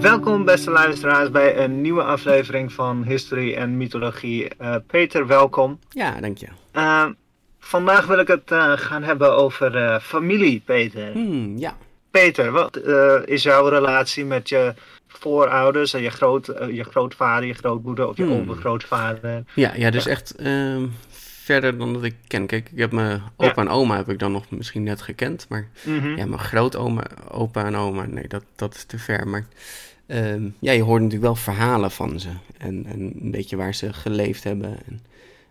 Welkom beste luisteraars bij een nieuwe aflevering van History en Mythologie. Uh, Peter, welkom. Ja, dank je. Uh, vandaag wil ik het uh, gaan hebben over familie, Peter. Hmm, ja. Peter, wat is jouw relatie met je voorouders en je, groot, je grootvader, je grootmoeder of je hmm. overgrootvader? Ja, ja, dus echt ehm, verder dan dat ik ken. Kijk, ik heb mijn opa en oma heb ik dan nog misschien net gekend, maar Mhm. ja, mijn grootoma, opa en oma, nee, dat, dat is te ver. Maar ehm, ja, je hoort natuurlijk wel verhalen van ze en, en een beetje waar ze geleefd hebben. En,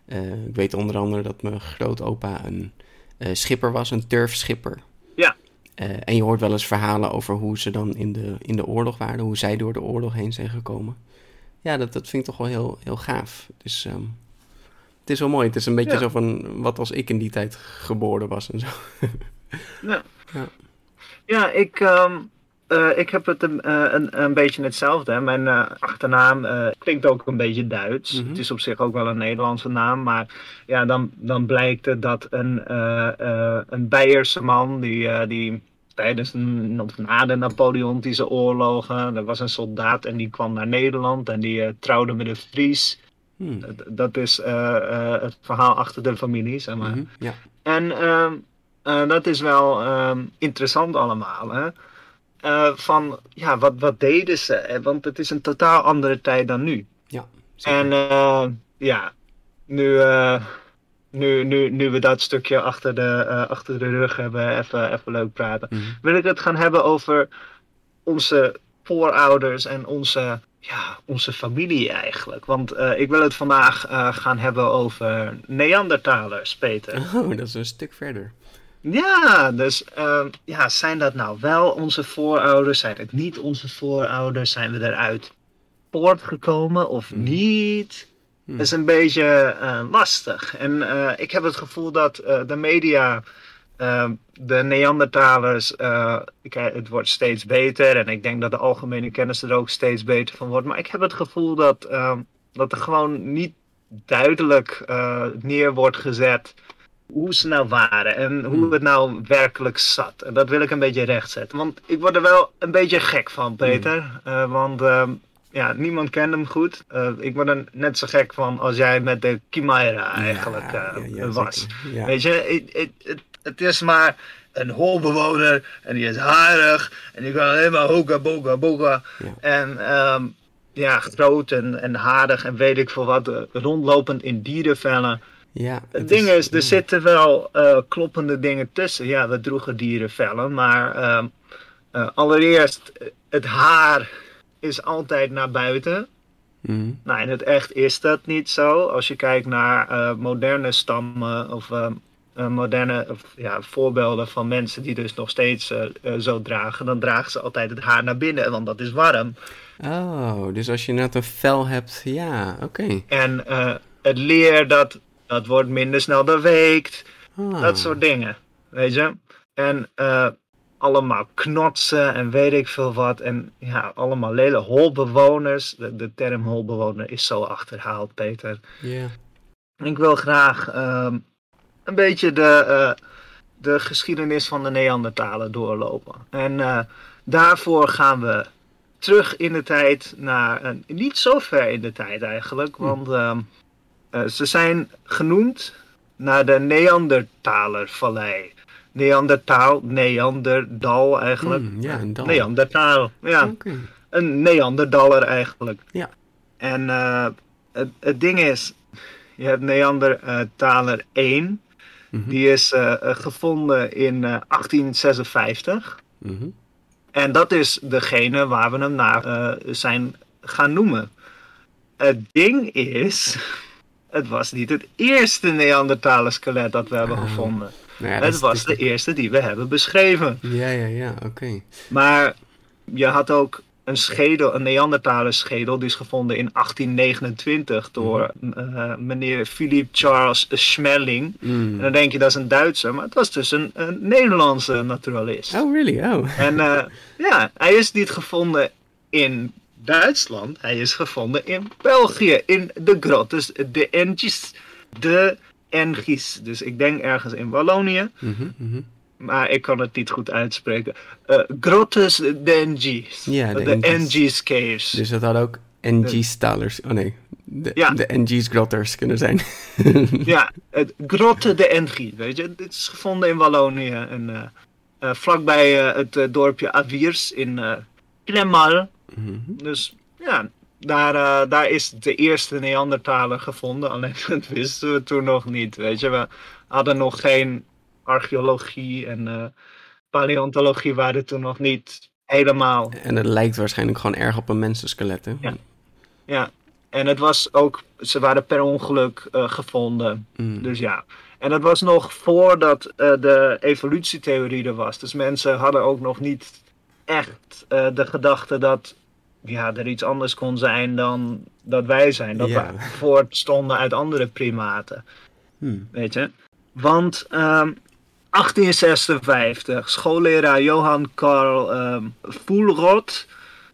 eh, ik weet onder andere dat mijn grootopa een eh, schipper was, een turfschipper. Ja. Eh, en je hoort wel eens verhalen over hoe ze dan in de, in de oorlog waren, hoe zij door de oorlog heen zijn gekomen. Ja, dat, dat vind ik toch wel heel, heel gaaf. Dus het is wel mooi. Het is een beetje Ja. zo van wat als ik in die tijd geboren was en zo. Ja. Ja. Ja, ik, ehm, eh, ik heb het een, eh, een, een beetje hetzelfde. Mijn eh, achternaam klinkt ook een beetje Duits. Mhm. Het is op zich ook wel een Nederlandse naam. Maar ja, dan, dan blijkt het dat een, een Beierse man die, die tijdens een, of na de Napoleontische oorlogen, er was een soldaat en die kwam naar Nederland en die trouwde met een Fries. Hmm. Dat- Dat is het verhaal achter de familie, zeg maar. Mhm, Ja. En ehm, eh, dat is wel ehm, interessant allemaal. Hè? Eh, van, ja, wat, wat deden ze? Eh, Want het is een totaal andere tijd dan nu. ja. zeker. En eh, ja, nu, nu, nu, nu we dat stukje achter de, achter de rug hebben, even, even leuk praten. Mhm. Wil ik het gaan hebben over onze voorouders en onze, ja, onze familie eigenlijk. Want ik wil het vandaag gaan hebben over Neandertalers, Peter. Oh, dat is een stuk verder. Ja, dus ehm, ja, zijn dat nou wel onze voorouders? Zijn het niet onze voorouders? Zijn we eruit voortgekomen of Hmm. niet? Hmm. Dat is een beetje eh, lastig. En eh, ik heb het gevoel dat eh, de media, ehm, de Neandertalers, eh, kijk, het wordt steeds beter. En ik denk dat de algemene kennis er ook steeds beter van wordt. Maar ik heb het gevoel dat, ehm, dat er gewoon niet duidelijk neer wordt gezet hoe ze nou waren en hoe Hmm. het nou werkelijk zat. En dat wil ik een beetje rechtzetten. Want ik word er wel een beetje gek van, Peter. Eh, want ehm, ja, niemand kent hem goed. Eh, ik word er net zo gek van als jij met de Chimera eigenlijk Ja, eh, ja, ja, was. Weet je, het, is maar een holbewoner en die is harig en die kan alleen maar hoga boga. En ehm, ja, groot en, en harig en weet ik veel wat, rondlopend in dierenvellen. Ja, Het ding is, er zitten wel eh, kloppende dingen tussen. Ja, we droegen dierenvellen, maar ehm, eh, allereerst, het haar is altijd naar buiten. Mhm. Nou, in het echt is dat niet zo. Als je kijkt naar eh, moderne stammen of ehm, eh, moderne of, ja, voorbeelden van mensen die dus nog steeds zo dragen, dan dragen ze altijd het haar naar binnen, want dat is warm. Oh, dus als je net een vel hebt, ja, oké. En het leer, dat, dat wordt minder snel doorweekt. Ah. Dat soort dingen, weet je. En eh, allemaal knotsen en weet ik veel wat. En ja, allemaal lelijke holbewoners. De, de term holbewoner is zo achterhaald, Peter. Ja. Ik wil graag ehm, een beetje de, eh, de geschiedenis van de Neandertalen doorlopen. En eh, daarvoor gaan we terug in de tijd naar, een niet zo ver in de tijd eigenlijk, want ehm, eh, ze zijn genoemd naar de Neandertalervallei. Neandertaal, Neanderdal eigenlijk. Mm, ja, een dal. Neandertaal, ja. Een Neanderdaller eigenlijk. Ja. En eh, het, het ding is, je hebt Neandertaler 1. Mhm. Die is eh, gevonden in eh, 1856. Mhm. En dat is degene waar we hem naar zijn gaan noemen. het ding is, het was niet het eerste Neandertaler skelet dat we hebben Ah. gevonden. Nou ja, het is- was dat de eerste die we hebben beschreven. Ja, ja, ja, oké. Maar je had ook een schedel, een Neandertaler schedel, die is gevonden in 1829 door eh, meneer Philip Charles Schmeling. Mm. En dan denk je dat is een Duitser, maar het was dus een, een Nederlandse naturalist. Oh, really? Oh. En eh, ja, hij is niet gevonden in Duitsland, hij is gevonden in België, in de grottes, de Engis, de Engis. Dus ik denk ergens in Wallonië, Mhm, mhm. maar ik kan het niet goed uitspreken. Eh grottes de Engis. Ja, de de Engis. Caves. Dus dat had ook NG-stalers. Oh nee, de, Ja. de NG's-grotters kunnen zijn. Ja, het Grotte de Engis, weet je. Dit is gevonden in Wallonië. En, eh, eh, vlakbij eh, het eh, dorpje Aviers in eh Clemal. Mhm. Dus ja, daar, eh, daar is de eerste Neandertaler gevonden. Alleen dat wisten we toen nog niet. Weet je, we hadden nog geen archeologie en eh, paleontologie waren toen nog niet helemaal. En het lijkt waarschijnlijk gewoon erg op een mensenskelet, hè? Ja. Ja, en het was ook, ze waren per ongeluk eh, gevonden. Mm. Dus ja. En dat was nog voordat de evolutietheorie er was. Dus mensen hadden ook nog niet echt de gedachte dat ja, er iets anders kon zijn dan dat wij zijn. Dat Ja. we voortstonden uit andere primaten. Hmm. Weet je? Want ehm 1856, schoolleraar Johan Karl ehm Voelrot,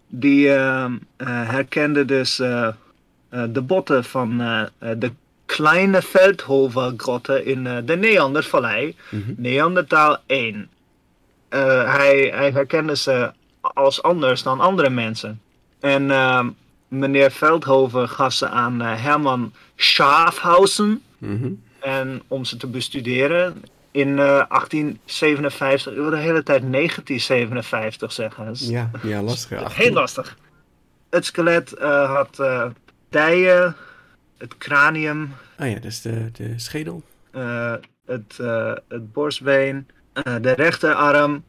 die ehm, eh, herkende dus eh, eh, de botten van de kleine Veldhoven-grotten in de Neandervallei, Mhm. Neandertaal 1. Eh, hij, hij herkende ze als anders dan andere mensen. En ehm, meneer Veldhoven gaf ze aan eh, Herman Schaafhausen Mhm. en om ze te bestuderen. In eh 1857, ik wil de hele tijd 1957 zeggen. Dat is Ja, ja, lastig. Heel lastig. Het skelet eh, had dijen, het cranium, Oh ja, dus de, de schedel. het, het borstbeen, de rechterarm,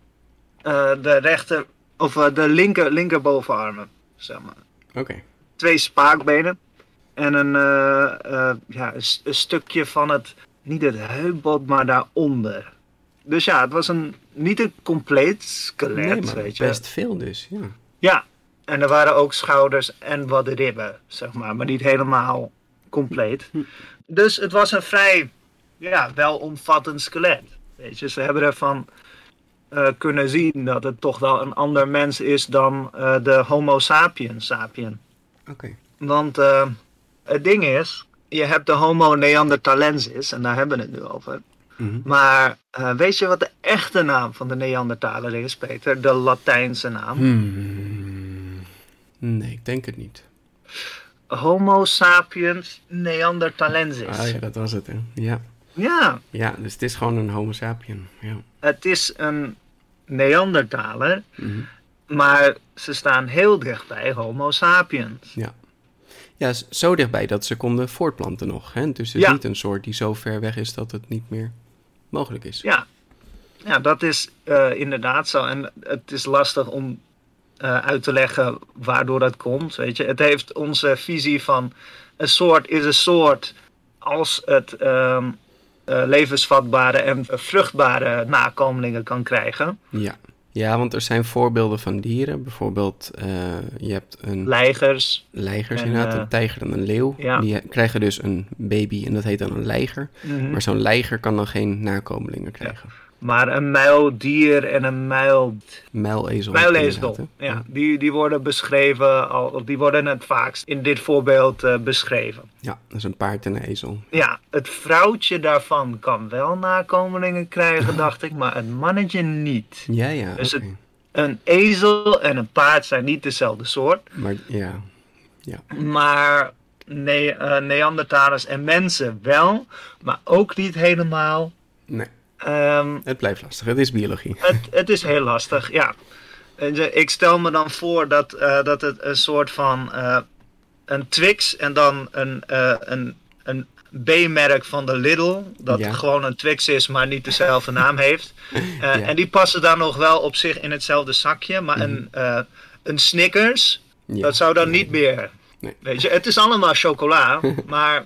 de rechter, of de linker, linkerbovenarmen, zeg maar. Oké. Twee spaakbenen en een, eh, eh, ja, een, stukje van het, niet het heupbot, maar daaronder. Dus ja, het was een, niet een compleet skelet, Nee, maar weet je. best veel dus, ja. Ja, en er waren ook schouders en wat ribben, zeg maar, maar niet helemaal compleet. Dus het was een vrij, ja, welomvattend skelet. Weet je, ze hebben ervan eh, kunnen zien dat het toch wel een ander mens is dan eh, de Homo sapiens sapien. Oké. Want eh, het ding is, je hebt de Homo neanderthalensis, en daar hebben we het nu over. Mhm. Maar weet je wat de echte naam van de Neandertaler is, Peter? De Latijnse naam? Hmm. Nee, ik denk het niet. Homo sapiens neanderthalensis. Ah ja, dat was het, hè. Ja. Ja, Ja, dus het is gewoon een homo sapien. Ja. het is een Neandertaler, Mhm. maar ze staan heel dicht bij Homo sapiens. Ja. Ja, zo dichtbij dat ze konden voortplanten nog. Hè? Dus het is Ja. niet een soort die zo ver weg is dat het niet meer mogelijk is. Ja, ja dat is eh, inderdaad zo. En het is lastig om eh, uit te leggen waardoor dat komt. Weet je, het heeft onze visie van een soort is een soort als het ehm, eh, levensvatbare en vruchtbare nakomelingen kan krijgen. Ja. ja, want er zijn voorbeelden van dieren. Bijvoorbeeld, eh, je hebt een Leigers. leigers en, inderdaad, eh, een tijger en een leeuw. ja. Die krijgen dus een baby en dat heet dan een leiger. Mhm. Maar zo'n leiger kan dan geen nakomelingen krijgen. Maar een muildier en een muil, Muilezel. muilezel, hè? ja, die, die worden beschreven, al, die worden het vaakst in dit voorbeeld eh, beschreven. Ja, dat is een paard en een ezel. Ja, het vrouwtje daarvan kan wel nakomelingen krijgen, dacht ik, maar het mannetje niet. Ja, ja, Dus het- Een ezel en een paard zijn niet dezelfde soort, Maar ja, maar ne eh, Neandertalers en mensen wel, maar ook niet helemaal. nee, Ehm, het blijft lastig. Het is biologie. het, het is heel lastig, ja. En Ik stel me dan voor dat, eh, dat het een soort van eh, een Twix en dan een, eh, een, een B-merk van de Lidl. Dat Ja. gewoon een Twix is, maar niet dezelfde naam heeft. Ja. En die passen dan nog wel op zich in hetzelfde zakje. Maar een, eh, een Snickers, Ja, dat zou dan niet meer Nee. Weet je, het is allemaal chocola, maar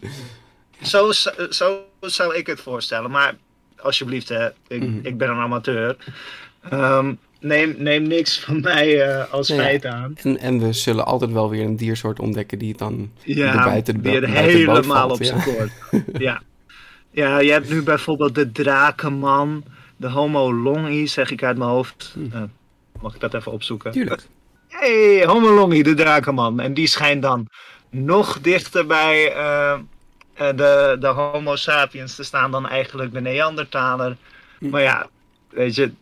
zo, zo zou ik het voorstellen. Maar alsjeblieft, hè, ik, Mhm. ik ben een amateur. Ehm, neem, neem niks van mij eh, als ja. feit aan. En, en we zullen altijd wel weer een diersoort ontdekken die het dan Ja, buiten de, buiten helemaal valt, op zijn koord. ja. ja, je hebt nu bijvoorbeeld de drakenman, de homo longi, zeg ik uit mijn hoofd. Hm. Eh, mag ik dat even opzoeken? Tuurlijk. hey, homo longi, de drakenman. En die schijnt dan nog dichter bij eh, de, de homo sapiens te staan dan eigenlijk de Neandertaler. Maar ja, weet je,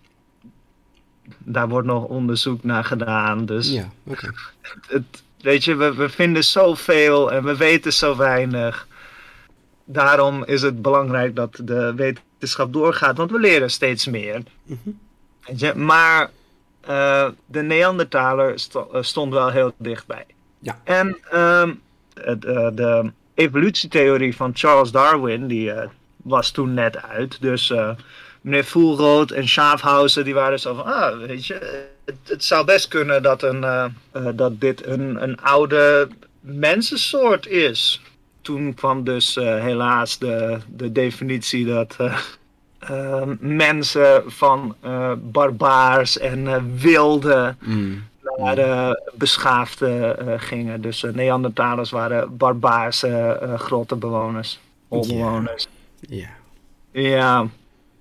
daar wordt nog onderzoek naar gedaan. Dus Ja, het, weet je, we, we vinden zoveel en we weten zo weinig. Daarom is het belangrijk dat de wetenschap doorgaat, want we leren steeds meer. Mhm. Weet je, maar eh, de Neandertaler eh, stond wel heel dichtbij. Ja. En ehm, eh, de evolutietheorie van Charles Darwin, die eh, was toen net uit. Dus eh, meneer Fulroth en Schaafhausen, die waren zo van, ah, weet je, het, het zou best kunnen dat, een, eh, dat dit een, een oude mensensoort is. Toen kwam dus helaas de, de definitie dat mensen van barbaars en wilde Mm, naar eh, beschaafde eh, gingen. Dus eh, Neandertalers waren barbaarse eh grottenbewoners. Holbewoners. ja. Ja.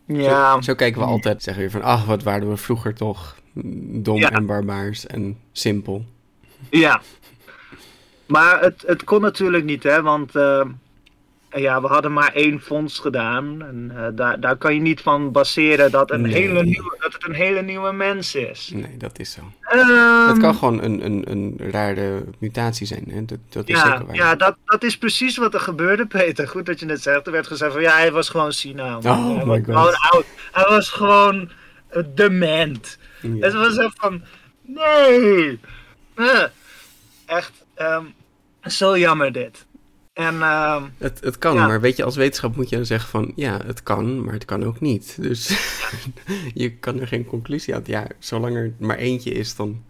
Ja. Zo, zo kijken we altijd. Zeggen we van, ach, wat waren we vroeger toch dom Ja. en barbaars en simpel. Ja. Maar het, het kon natuurlijk niet, hè, want ja, we hadden maar één fonds gedaan. En eh, daar, daar kan je niet van baseren dat, een Nee. hele nieuwe, dat het een hele nieuwe mens is. Nee, dat is zo. Ehm, Het kan gewoon een, een, een rare mutatie zijn. Hè? Dat, dat is Ja, zeker waar. ja dat, dat is precies wat er gebeurde, Peter. Goed dat je het zegt. Er werd gezegd van ja, hij was gewoon sinaal. Oh hij was gewoon oud. Hij was gewoon eh, dement. Ja. En ze was echt van nee. Eh, echt ehm, zo jammer dit. En ehm, Het, het kan, Ja. maar weet je, als wetenschap moet je dan zeggen van... Ja, het kan, maar het kan ook niet. Dus je kan er geen conclusie aan. Ja, zolang er maar eentje is, dan...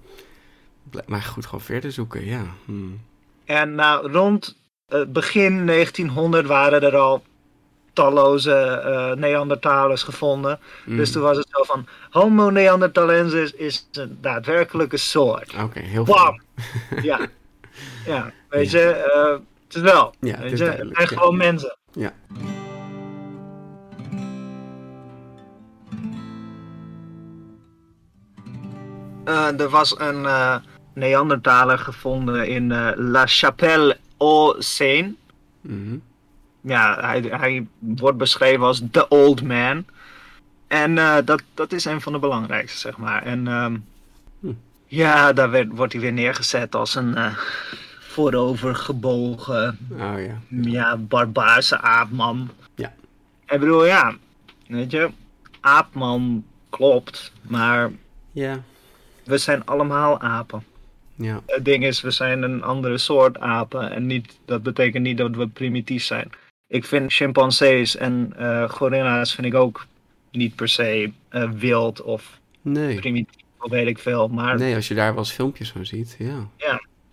Maar goed, gewoon verder zoeken, ja. Hmm. En nou, rond eh, begin 1900 waren er al talloze eh Neandertalers gevonden. Mm. Dus toen was het zo van Homo neanderthalensis is een daadwerkelijke soort. Oké, heel veel. Bam! Ja. Ja, weet je, het wel. Ja, weet je, het zijn gewoon mensen. Ja. Eh, er was een eh Neandertaler gevonden in eh, La Chapelle au Seine. Mhm. ja, hij, hij wordt beschreven als the old man. En dat, dat is een van de belangrijkste, zeg maar. En ehm, Hm. ja, daar werd, wordt hij weer neergezet als een voorovergebogen, Oh ja. ja, barbaarse aapman. Ja. Ik bedoel, ja, weet je, aapman klopt, maar Ja. we zijn allemaal apen. Ja. Het ding is, we zijn een andere soort apen. En niet, dat betekent niet dat we primitief zijn. Ik vind chimpansees en eh, gorilla's vind ik ook niet per se eh, wild of Nee. primitief of weet ik veel. Maar Nee, als je daar wel eens filmpjes van ziet, ja.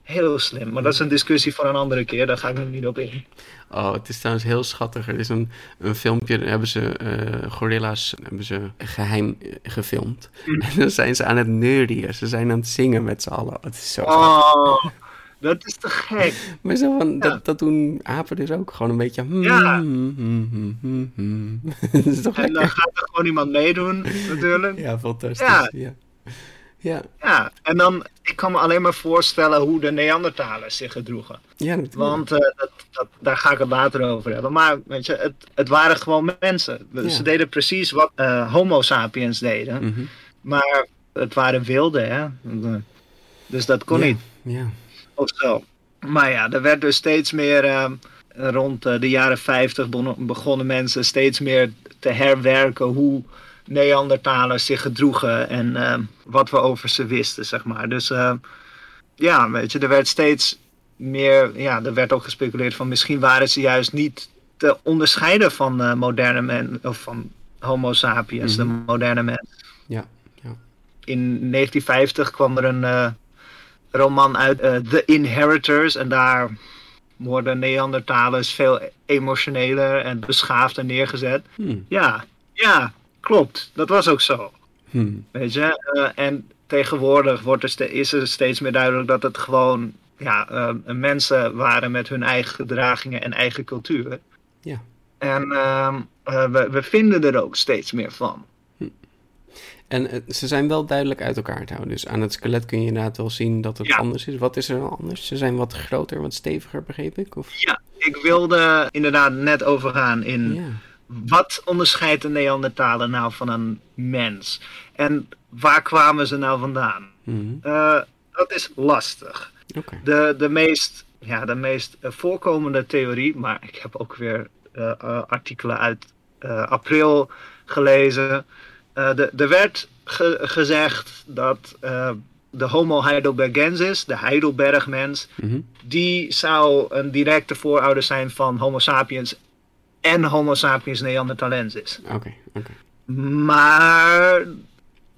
Heel slim. Maar dat is een discussie voor een andere keer. Daar ga ik nu niet op in. Oh, het is trouwens heel schattig. Er is een, een filmpje, daar hebben ze eh, gorilla's hebben ze geheim eh, gefilmd. Mm. En dan zijn ze aan het neurien. Ze zijn aan het zingen met z'n allen. Het is zo. Oh, dat is te gek. Maar zo van, Ja. dat, dat doen apen dus ook. Gewoon een beetje... hmm, Ja. hmm, hmm, dat is toch En dan gaat er gewoon iemand meedoen, natuurlijk. Ja, fantastisch. Ja. Ja. Ja, Ja, en dan, ik kan me alleen maar voorstellen hoe de Neandertalers zich gedroegen. ja natuurlijk. Want eh, dat, dat, daar ga ik het later over hebben. Maar weet je, het, het waren gewoon mensen. Ja. Ze deden precies wat eh, Homo sapiens deden. Mhm. Maar het waren wilden, hè. Dus dat kon Ja, niet. Ja. Of zo. Maar ja, er werd dus steeds meer. eh, rond de jaren 50 begon- begonnen mensen steeds meer te herwerken hoe Neandertalers zich gedroegen en eh, wat we over ze wisten, zeg maar. Dus eh, ja, weet je, er werd steeds meer. Ja, er werd ook gespeculeerd van misschien waren ze juist niet te onderscheiden van eh, moderne men of van Homo sapiens, de moderne mens. Ja, ja. In 1950 kwam er een, eh, roman uit eh, The Inheritors. En daar worden Neandertalers veel emotioneler en beschaafder neergezet. Hmm. Ja, ja, klopt. Dat was ook zo. Hmm. Weet je? Eh, en tegenwoordig wordt er ste- is er steeds meer duidelijk dat het gewoon ja, eh, mensen waren met hun eigen gedragingen en eigen cultuur. Ja. En ehm, eh, we, we vinden er ook steeds meer van. En eh, ze zijn wel duidelijk uit elkaar te houden. Dus aan het skelet kun je inderdaad wel zien dat het Ja. anders is. Wat is er dan anders? Ze zijn wat groter, wat steviger, begreep ik? Of... Ja, ik wilde inderdaad net overgaan in Ja. Wat onderscheidt een Neandertaler nou van een mens? En waar kwamen ze nou vandaan? Mhm. Eh, dat is lastig. De, de meest, ja, de meest eh, voorkomende theorie, maar ik heb ook weer eh, artikelen uit april gelezen. Er werd ge- gezegd dat de Homo heidelbergensis, de Heidelbergmens, Mhm. die zou een directe voorouder zijn van Homo sapiens en Homo sapiens neanderthalensis. Oké, oké. Maar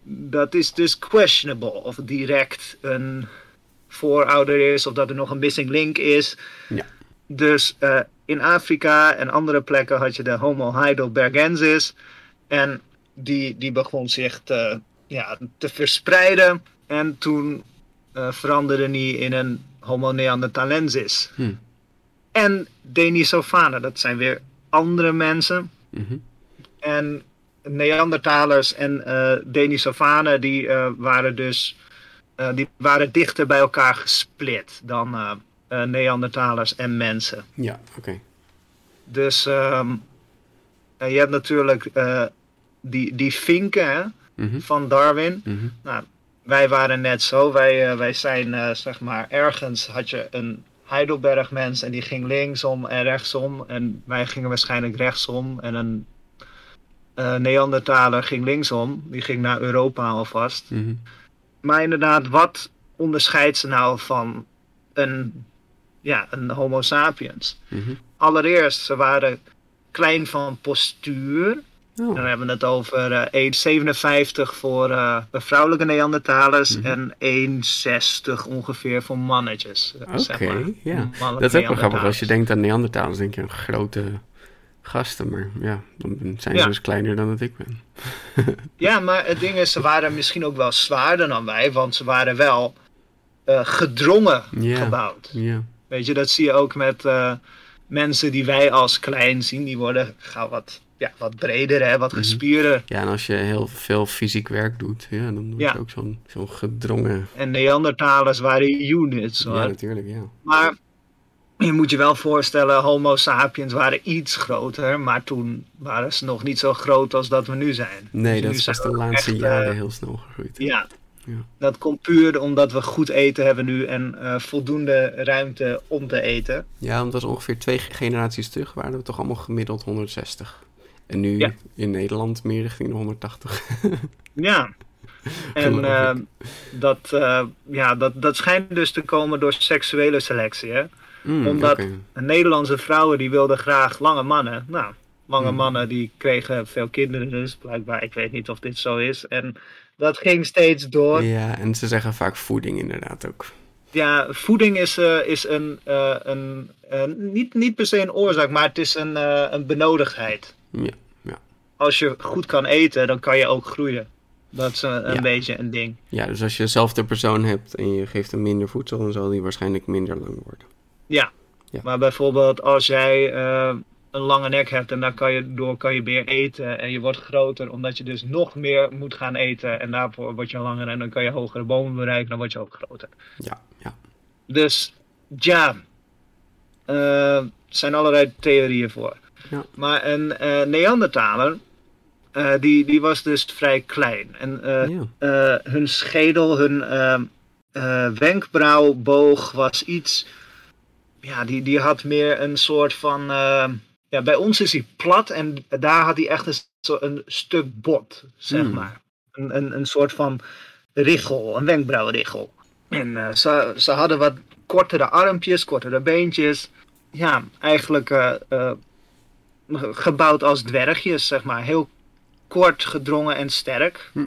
dat is dus questionable of het direct een voorouder is of dat er nog een missing link is. Ja. Dus eh, in Afrika en andere plekken had je de Homo heidelbergensis en die, die begon zich te, ja, te verspreiden en toen eh, veranderde die in een Homo neanderthalensis. Hm. En Denisovanen, dat zijn weer andere mensen. Mhm. En Neandertalers en eh Denisovanen die eh, waren dus eh, die waren dichter bij elkaar gesplit dan Neandertalers en mensen. Ja, oké. Dus ehm, eh, je hebt natuurlijk die, die vinken hè, Mhm. van Darwin. Mhm. Nou, wij waren net zo. Wij, wij zijn zeg maar ergens had je een Heidelberg-mens en die ging linksom en rechtsom. En wij gingen waarschijnlijk rechtsom. En een eh, Neandertaler ging linksom. Die ging naar Europa alvast. Mhm. Maar inderdaad, wat onderscheidt ze nou van een, ja, een Homo sapiens? Mhm. Allereerst, ze waren klein van postuur. Oh, Dan hebben we het over eh 1,57 voor eh, de vrouwelijke Neandertalers Mhm. en 1,60 ongeveer voor mannetjes. eh, oké. zeg maar. ja. Dat is ook wel grappig. Als je denkt aan Neandertalers, denk je aan grote gasten. Maar ja, dan zijn ze Ja. dus kleiner dan dat ik ben. Ja, maar het ding is, ze waren misschien ook wel zwaarder dan wij, want ze waren wel gedrongen gebouwd. Ja. Weet je, dat zie je ook met mensen die wij als klein zien. Die worden gauw wat, ja, wat breder, hè, wat Mhm. gespierder. ja, en als je heel veel fysiek werk doet, ja, dan word je ook zo'n zo'n gedrongen... En Neandertalers waren units hoor. Ja, natuurlijk, ja. Maar je moet je wel voorstellen, Homo sapiens waren iets groter, maar toen waren ze nog niet zo groot als dat we nu zijn. Nee, Dus dat is pas de laatste echt, eh, jaren heel snel gegroeid. Ja. Ja. Dat komt puur omdat we goed eten hebben nu en eh, voldoende ruimte om te eten. Ja, want dat is ongeveer twee generaties terug waren we toch allemaal gemiddeld 160. En nu Ja. in Nederland meer richting de 180. Ja. En eh, ik. dat, eh, ja, dat, dat schijnt dus te komen door seksuele selectie. Hè? Mm, Omdat-. Nederlandse vrouwen die wilden graag lange mannen. Nou, lange Hmm. mannen die kregen veel kinderen dus, blijkbaar. Ik weet niet of dit zo is. En dat ging steeds door. Ja, Ja, en ze zeggen vaak voeding inderdaad ook. voeding is, eh, is een, eh, een niet, niet per se een oorzaak, maar het is een, een benodigdheid. Ja, ja. Als je goed kan eten, dan kan je ook groeien. Dat is een, een Ja. beetje een ding. ja, dus als je dezelfde persoon hebt en je geeft hem minder voedsel, dan zal die waarschijnlijk minder lang worden. Ja. Ja. Maar bijvoorbeeld als jij eh, een lange nek hebt en daar kan je, door kan je meer eten en je wordt groter omdat je dus nog meer moet gaan eten en daarvoor word je langer en dan kan je hogere bomen bereiken, dan word je ook groter. Ja, ja. Dus ja, eh, er zijn allerlei theorieën voor. Ja. Maar een eh, Neandertaler, eh, die, die was dus vrij klein. En eh, ja. hun schedel, hun ehm, eh, wenkbrauwboog was iets. Ja, die, die had meer een soort van. ehm, ja, bij ons is hij plat en daar had hij echt een, een stuk bot, zeg Hmm. maar. Een, een, een soort van richel, een wenkbrauwrichel. En ze, ze hadden wat kortere armpjes, kortere beentjes. Ja, eigenlijk gebouwd als dwergjes, zeg maar. Heel kort, gedrongen en sterk. Hm.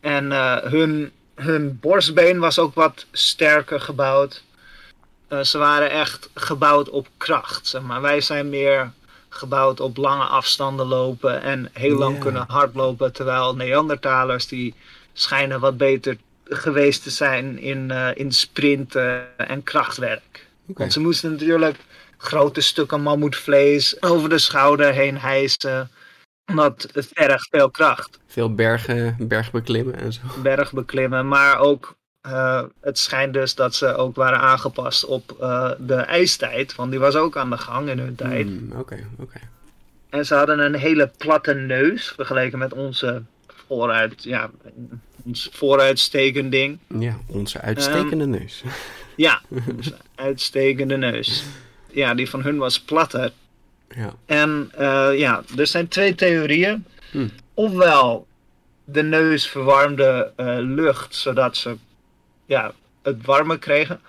En eh, hun hun borstbeen was ook wat sterker gebouwd. Eh, ze waren echt gebouwd op kracht. Zeg maar wij zijn meer gebouwd op lange afstanden lopen en heel lang kunnen hardlopen. Terwijl Neandertalers die schijnen wat beter geweest te zijn in, eh, in sprinten en krachtwerk. Want ze moesten natuurlijk grote stukken mammoetvlees over de schouder heen hijsen. Omdat het vergt veel kracht. Veel bergen, bergbeklimmen en zo. Berg beklimmen, maar ook eh, het schijnt dus dat ze ook waren aangepast op eh, de ijstijd. Want die was ook aan de gang in hun tijd. Hmm, Oké, oké. En ze hadden een hele platte neus vergeleken met onze vooruit, ja, ons vooruitstekend ding. Ja, onze uitstekende Ehm, neus. Ja, onze uitstekende neus. Ja, die van hun was platter. Ja. En eh, ja, er zijn twee theorieën. Hm. Ofwel, de neus verwarmde eh, lucht zodat ze ja, het warmer kregen.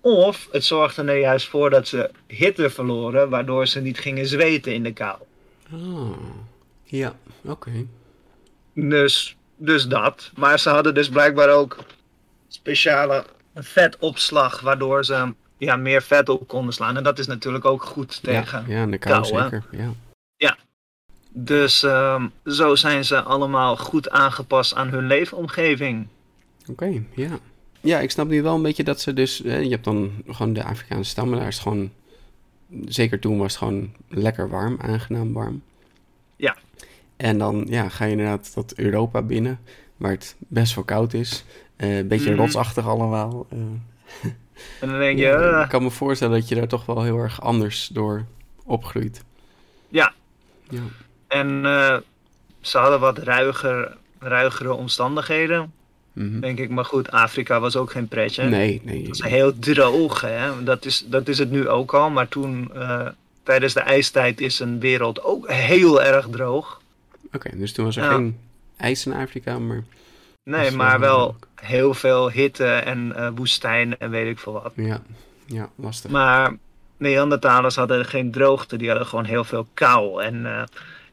Of het zorgde er juist voor dat ze hitte verloren, waardoor ze niet gingen zweten in de kou. Oh, ja, oké. Dus, dus dat. Maar ze hadden dus blijkbaar ook speciale vetopslag, waardoor ze ja, meer vet op konden slaan. En dat is natuurlijk ook goed tegen. Ja, ja, de kou, zeker. Ja. Dus ehm, zo zijn ze allemaal goed aangepast aan hun leefomgeving. Oké, ja. Ja, ik snap nu wel een beetje dat ze dus... Hè, je hebt dan gewoon de Afrikaanse stammen, daar is gewoon... Zeker toen was het gewoon lekker warm, aangenaam warm. Ja. En dan ja, ga je inderdaad dat Europa binnen, waar het best wel koud is. Eh, een beetje Mhm. rotsachtig allemaal. eh. En dan denk je, Ja, ik kan me voorstellen dat je daar toch wel heel erg anders door opgroeit. Ja. Ja. en eh, ze hadden wat ruiger, ruigere omstandigheden, Mhm. denk ik. Maar goed, Afrika was ook geen pretje. Nee, nee. Het is heel droog, hè. Dat is, dat is het nu ook al. Maar toen, eh, tijdens de ijstijd, is een wereld ook heel erg droog. Oké, dus toen was er Ja. geen ijs in Afrika, maar... Nee, maar wel heel veel hitte en eh woestijn en weet ik veel wat. Ja, ja lastig. Maar Neandertalers hadden geen droogte, die hadden gewoon heel veel kou en eh,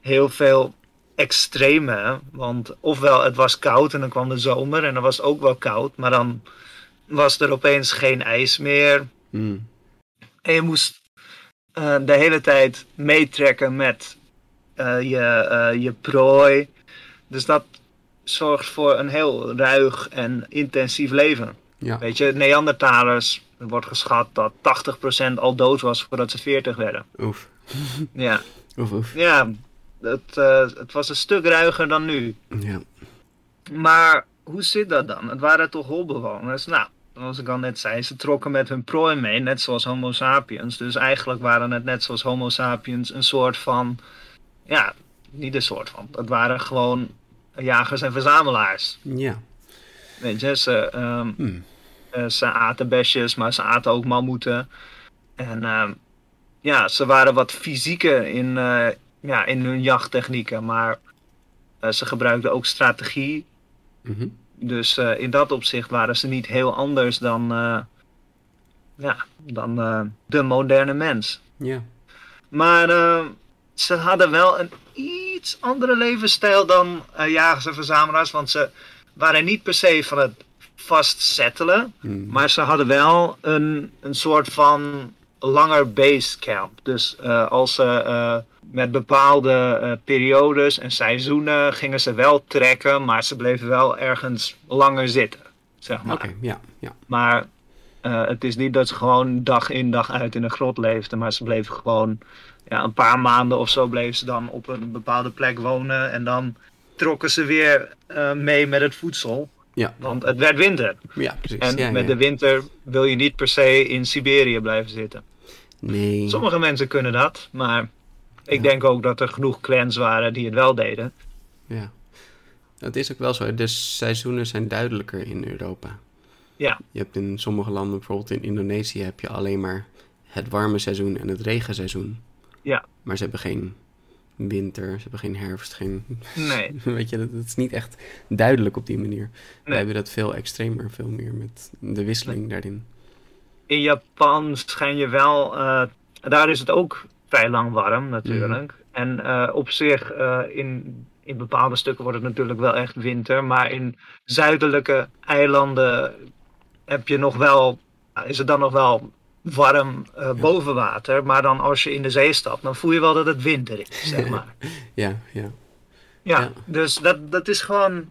heel veel extreme. Want ofwel het was koud en dan kwam de zomer en dan was het ook wel koud, maar dan was er opeens geen ijs meer. Hmm. En je moest eh, de hele tijd meetrekken met je, je prooi. Dus dat zorgt voor een heel ruig en intensief leven. Ja, Weet je, Neandertalers, er wordt geschat dat 80% al dood was voordat ze 40 werden. oef. Ja, Oef, oef. ja het, eh, het was een stuk ruiger dan nu. Ja. Maar hoe zit dat dan? Het waren toch holbewoners? Nou, zoals ik al net zei, ze trokken met hun prooi mee, net zoals Homo sapiens. Dus eigenlijk waren het net zoals Homo sapiens een soort van, ja, niet een soort van, het waren gewoon jagers en verzamelaars. Ja. Weet je, ze, ehm, Hmm. eh, ze aten besjes, maar ze aten ook mammoeten. En ehm, ja, ze waren wat fysieker in, eh, ja, in hun jachttechnieken, maar eh, ze gebruikten ook strategie. Mhm. Dus in dat opzicht waren ze niet heel anders dan, ja, dan de moderne mens. Ja. Maar eh, ze hadden wel een iets andere levensstijl dan eh, jagers en verzamelaars. Want ze waren niet per se van het vast settelen. Hmm. Maar ze hadden wel een, een soort van langer basecamp. Dus eh, als ze eh, met bepaalde periodes en seizoenen gingen ze wel trekken. Maar ze bleven wel ergens langer zitten. Zeg maar. Oké, ja, ja. Maar eh, het is niet dat ze gewoon dag in dag uit in een grot leefden. Maar ze bleven gewoon ja, een paar maanden of zo bleven ze dan op een bepaalde plek wonen. En dan trokken ze weer eh, mee met het voedsel. Ja. Want het werd winter. Ja, precies. En ja, met ja. de winter wil je niet per se in Siberië blijven zitten. Nee. Sommige mensen kunnen dat. Maar ik Ja. denk ook dat er genoeg clans waren die het wel deden. Ja. Het is ook wel zo. De seizoenen zijn duidelijker in Europa. Ja. Je hebt in sommige landen, bijvoorbeeld in Indonesië, heb je alleen maar het warme seizoen en het regenseizoen. Ja. Maar ze hebben geen winter, ze hebben geen herfst, geen... Nee. Weet je, dat, dat is niet echt duidelijk op die manier. Wij Nee. hebben dat veel extremer, veel meer met de wisseling daarin. in Japan schijn je wel. eh, daar is het ook vrij lang warm natuurlijk. En eh, op zich, eh, in, in bepaalde stukken wordt het natuurlijk wel echt winter. Maar in zuidelijke eilanden heb je nog wel, is het dan nog wel warm uh, boven water. Maar dan als je in de zee stapt, dan voel je wel dat het winter is, zeg maar. ja, ja. Ja, ja, dus dat, dat is gewoon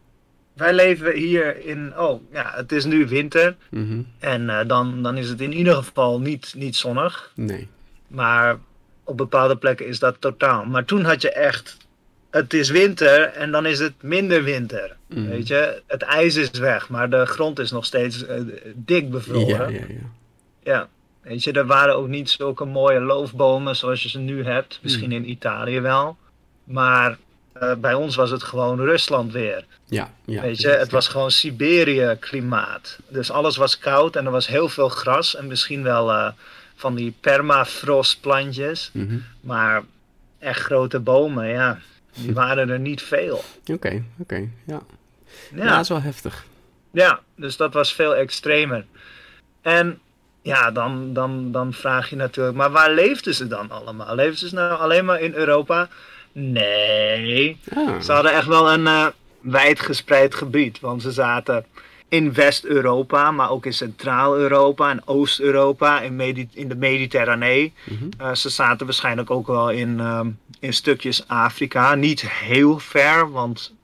wij leven hier in, oh ja, het is nu winter. Mhm. En uh, dan, dan is het in ieder geval niet, niet zonnig. Nee. Maar op bepaalde plekken is dat totaal. Maar toen had je echt, het is winter en dan is het minder winter. Mhm. Weet je, het ijs is weg, maar de grond is nog steeds uh, dik bevroren. Ja, ja, ja. Ja, weet je, er waren ook niet zulke mooie loofbomen zoals je ze nu hebt. Misschien Mhm. in Italië wel. Maar uh, bij ons was het gewoon Rusland weer. Ja, ja. Weet je, het was gewoon Siberië klimaat. Dus alles was koud en er was heel veel gras en misschien wel uh, van die permafrostplantjes. Mhm. Maar echt grote bomen, ja, die waren er niet veel. Oké, oké, okay. ja. Ja. ja. dat is wel heftig. Ja, dus dat was veel extremer. En ja, dan, dan, dan vraag je natuurlijk, maar waar leefden ze dan allemaal? Leefden ze nou alleen maar in Europa? Nee. Ah. Ze hadden echt wel een uh, wijdgespreid gebied. Want ze zaten in West-Europa, maar ook in Centraal-Europa en Oost-Europa, in, in de Mediterranee. Mm -hmm. uh, ze zaten waarschijnlijk ook wel in, um, in stukjes Afrika. Niet heel ver, want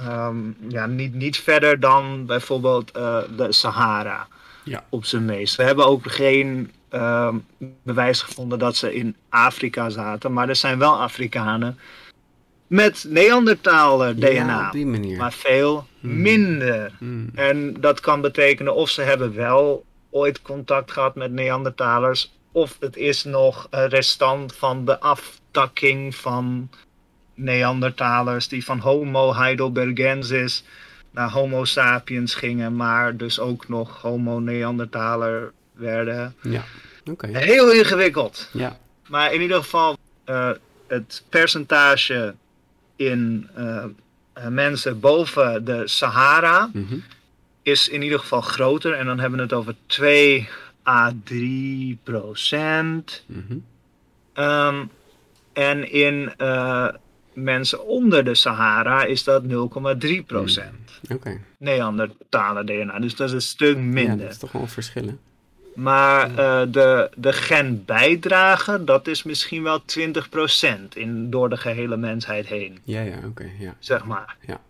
um, ja, niet, niet verder dan bijvoorbeeld uh, de Sahara. Ja. Op zijn meest. We hebben ook geen uh, bewijs gevonden dat ze in Afrika zaten. Maar er zijn wel Afrikanen met Neandertaler DNA. Ja, op die manier. Maar veel Hmm. minder. Mm. En dat kan betekenen of ze hebben wel ooit contact gehad met Neandertalers. Of het is nog een restant van de aftakking van Neandertalers. Die van Homo heidelbergensis naar Homo sapiens gingen. Maar dus ook nog Homo neandertaler werden. Ja, oké. Okay. Heel ingewikkeld. Ja. Maar in ieder geval uh, het percentage in uh, mensen boven de Sahara mm -hmm. is in ieder geval groter. En dan hebben we het over 2 à 3 procent. Mm -hmm. um, en in uh, mensen onder de Sahara is dat 0,3 procent. Mm. Oké. Okay. Neandertalen DNA. Dus dat is een stuk minder. Ja, dat is toch wel een verschil, hè? Maar uh, de, de genbijdrage, dat is misschien wel 20% in, door de gehele mensheid heen. Ja, ja, oké. Okay, ja. Zeg maar. Ja.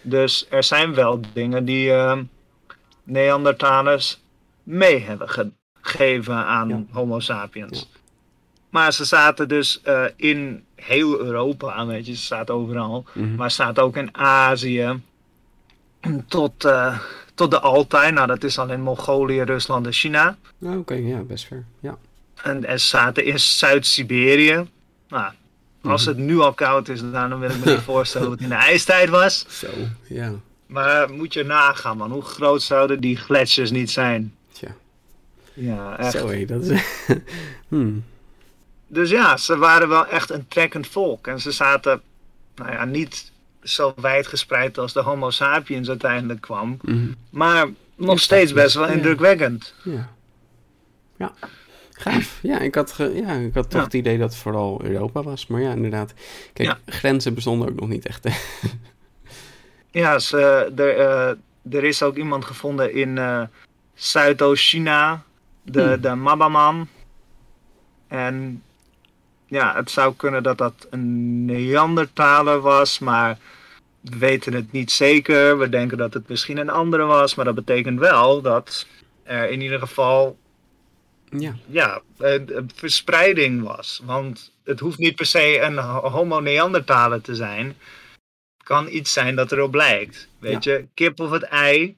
Dus er zijn wel dingen die uh, Neandertalers mee hebben gegeven aan Ja. Homo sapiens. Ja. Maar ze zaten dus uh, in heel Europa, weet je, ze zaten overal. Mhm. Maar ze zaten ook in Azië. Tot, uh, tot de Altai, nou dat is dan in Mongolië, Rusland en China. Oké, ja, best ver. Ja. En, en ze zaten in Zuid-Siberië. Nou, als Mhm. het nu al koud is, dan wil ik me niet voorstellen wat het in de ijstijd was. Zo, ja. Maar moet je nagaan, man. Hoe groot zouden die gletsjers niet zijn? Tja. Ja, echt. Hé, dat is... hmm. Dus ja, ze waren wel echt een trekkend volk. En ze zaten, nou ja, niet zo wijd gespreid als de Homo sapiens uiteindelijk kwam. Mhm. Maar nog steeds best wel Ja. indrukwekkend. Ja. Ja. Gaaf. Ja, ik had, ja, ik had toch het idee dat het vooral Europa was. Maar ja, inderdaad. Kijk, grenzen bestonden ook nog niet echt. Hè? Ja, ze, er, eh, er is ook iemand gevonden in eh, Zuidoost-China, de, Hmm. de Mabaman. En ja, het zou kunnen dat dat een Neandertaler was, maar we weten het niet zeker. We denken dat het misschien een andere was, maar dat betekent wel dat er in ieder geval Ja. ja, een, verspreiding was. Want het hoeft niet per se een homo neandertaler te zijn. Het kan iets zijn dat erop lijkt. Weet je, kip of het ei.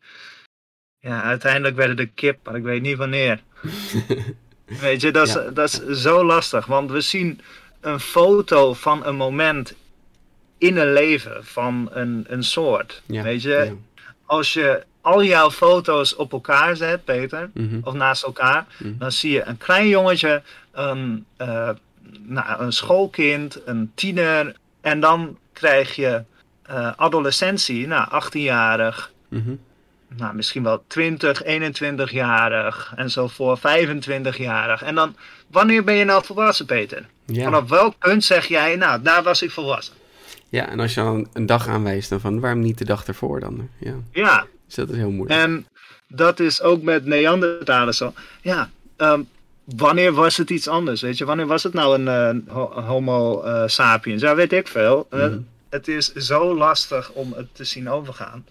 Ja, uiteindelijk werd het de kip, maar ik weet niet wanneer. Weet je, dat is, Ja. dat is zo lastig. Want we zien een foto van een moment in een leven van een, een soort. Ja. Weet je, Ja. als je al jouw foto's op elkaar zet, Peter, Mhm. of naast elkaar, Mhm. dan zie je een klein jongetje, een, eh, nou, een schoolkind, een tiener. En dan krijg je eh, adolescentie, nou, 18-jarig, Mhm. Nou, misschien wel 20, 21-jarig en zo voor 25-jarig. En dan, wanneer ben je nou volwassen, Peter? Ja. Vanaf welk punt zeg jij, nou, daar was ik volwassen? Ja, en als je dan een dag aanwijst, dan van waarom niet de dag ervoor dan? Ja, Ja, dus dat is heel moeilijk. en dat is ook met Neandertalers zo. Ja, ehm, wanneer was het iets anders? Weet je, wanneer was het nou een eh, ho- Homo eh, sapiens? Ja, weet ik veel. Mhm. het is zo lastig om het te zien overgaan.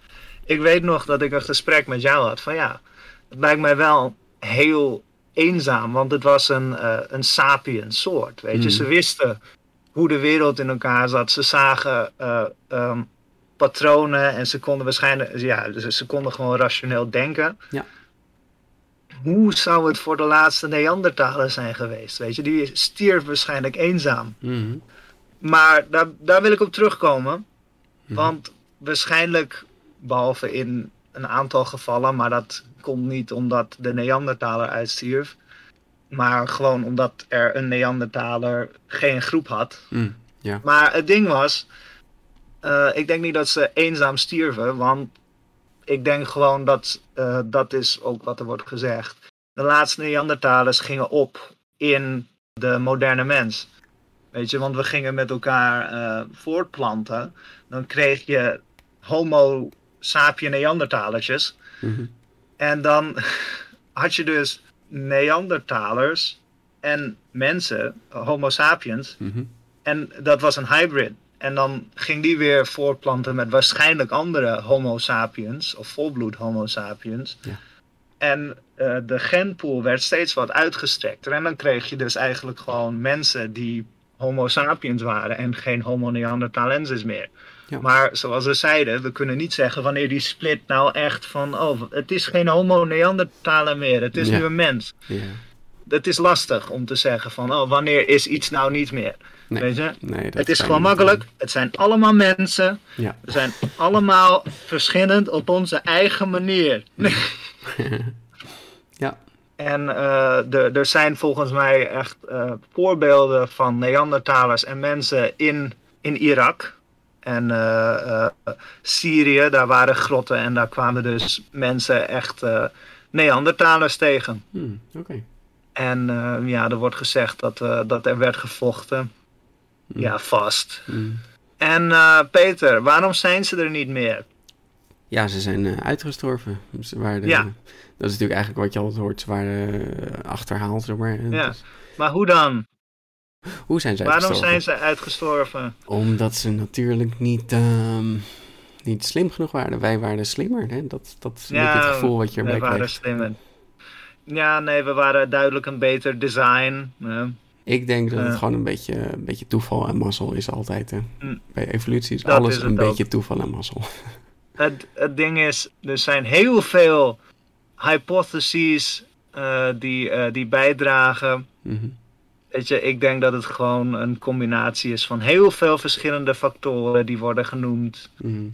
Ik weet nog dat ik een gesprek met jou had van ja, het lijkt mij wel heel eenzaam, want het was een, eh een sapiens soort. Weet je, Mhm. ze wisten hoe de wereld in elkaar zat. Ze zagen eh, ehm, patronen en ze konden waarschijnlijk, ja, ze, ze konden gewoon rationeel denken. Ja. Hoe zou het voor de laatste Neandertaler zijn geweest? Weet je, die stierf waarschijnlijk eenzaam. Mhm. Maar daar, daar wil ik op terugkomen. Mhm. Want waarschijnlijk, behalve in een aantal gevallen, maar dat komt niet omdat de Neandertaler uitstierf. Maar gewoon omdat er een Neandertaler geen groep had. Mm. Maar het ding was, eh, ik denk niet dat ze eenzaam stierven, want ik denk gewoon dat, eh, dat is ook wat er wordt gezegd. De laatste Neandertalers gingen op in de moderne mens. Weet je, want we gingen met elkaar eh, voortplanten. Dan kreeg je Homo sapien Neandertalertjes. Mhm. En dan had je dus Neandertalers en mensen, Homo sapiens. Mhm. En dat was een hybrid. En dan ging die weer voortplanten met waarschijnlijk andere Homo sapiens of volbloed Homo sapiens. Ja. En eh, de genpool werd steeds wat uitgestrekter. En dan kreeg je dus eigenlijk gewoon mensen die Homo sapiens waren en geen Homo neanderthalensis meer. Ja. Maar zoals we zeiden, we kunnen niet zeggen wanneer die split nou echt van, oh, het is geen Homo neanderthaler meer, het is Ja. nu een mens. Ja. Het is lastig om te zeggen van, oh, wanneer is iets nou niet meer? Nee. Weet je? Nee, Het is gewoon makkelijk. Het zijn allemaal mensen. Ja. We zijn allemaal verschillend op onze eigen manier. Ja. En eh, er- er zijn volgens mij echt eh, voorbeelden van Neandertalers en mensen in, in Irak. En eh, eh, Syrië, daar waren grotten en daar kwamen dus mensen echt eh, Neandertalers tegen. Hmm. En ja, er wordt gezegd dat, dat er werd gevochten. Ja, vast. Hmm. En Peter, waarom zijn ze er niet meer? Ja, ze zijn uitgestorven. Ze waren, Ja. Dat is natuurlijk eigenlijk wat je altijd hoort. Ze waren achterhaald, zeg maar. Ja. dus- Maar hoe dan? hoe zijn ze Waarom zijn ze uitgestorven? Omdat ze natuurlijk niet, ehm, niet slim genoeg waren. Wij waren slimmer. Hè? Dat, dat is het gevoel wat je we erbij waren krijgt. slimmer. Ja, nee, we waren duidelijk een beter design. Ik denk dat het gewoon een beetje, een beetje toeval en mazzel is altijd. Hè? Mm. Bij evolutie is alles is een ook. beetje toeval en mazzel. Het, het ding is, er zijn heel veel hypotheses eh, die, eh, die bijdragen. Mhm. Weet je, ik denk dat het gewoon een combinatie is van heel veel verschillende factoren die worden genoemd. Mhm.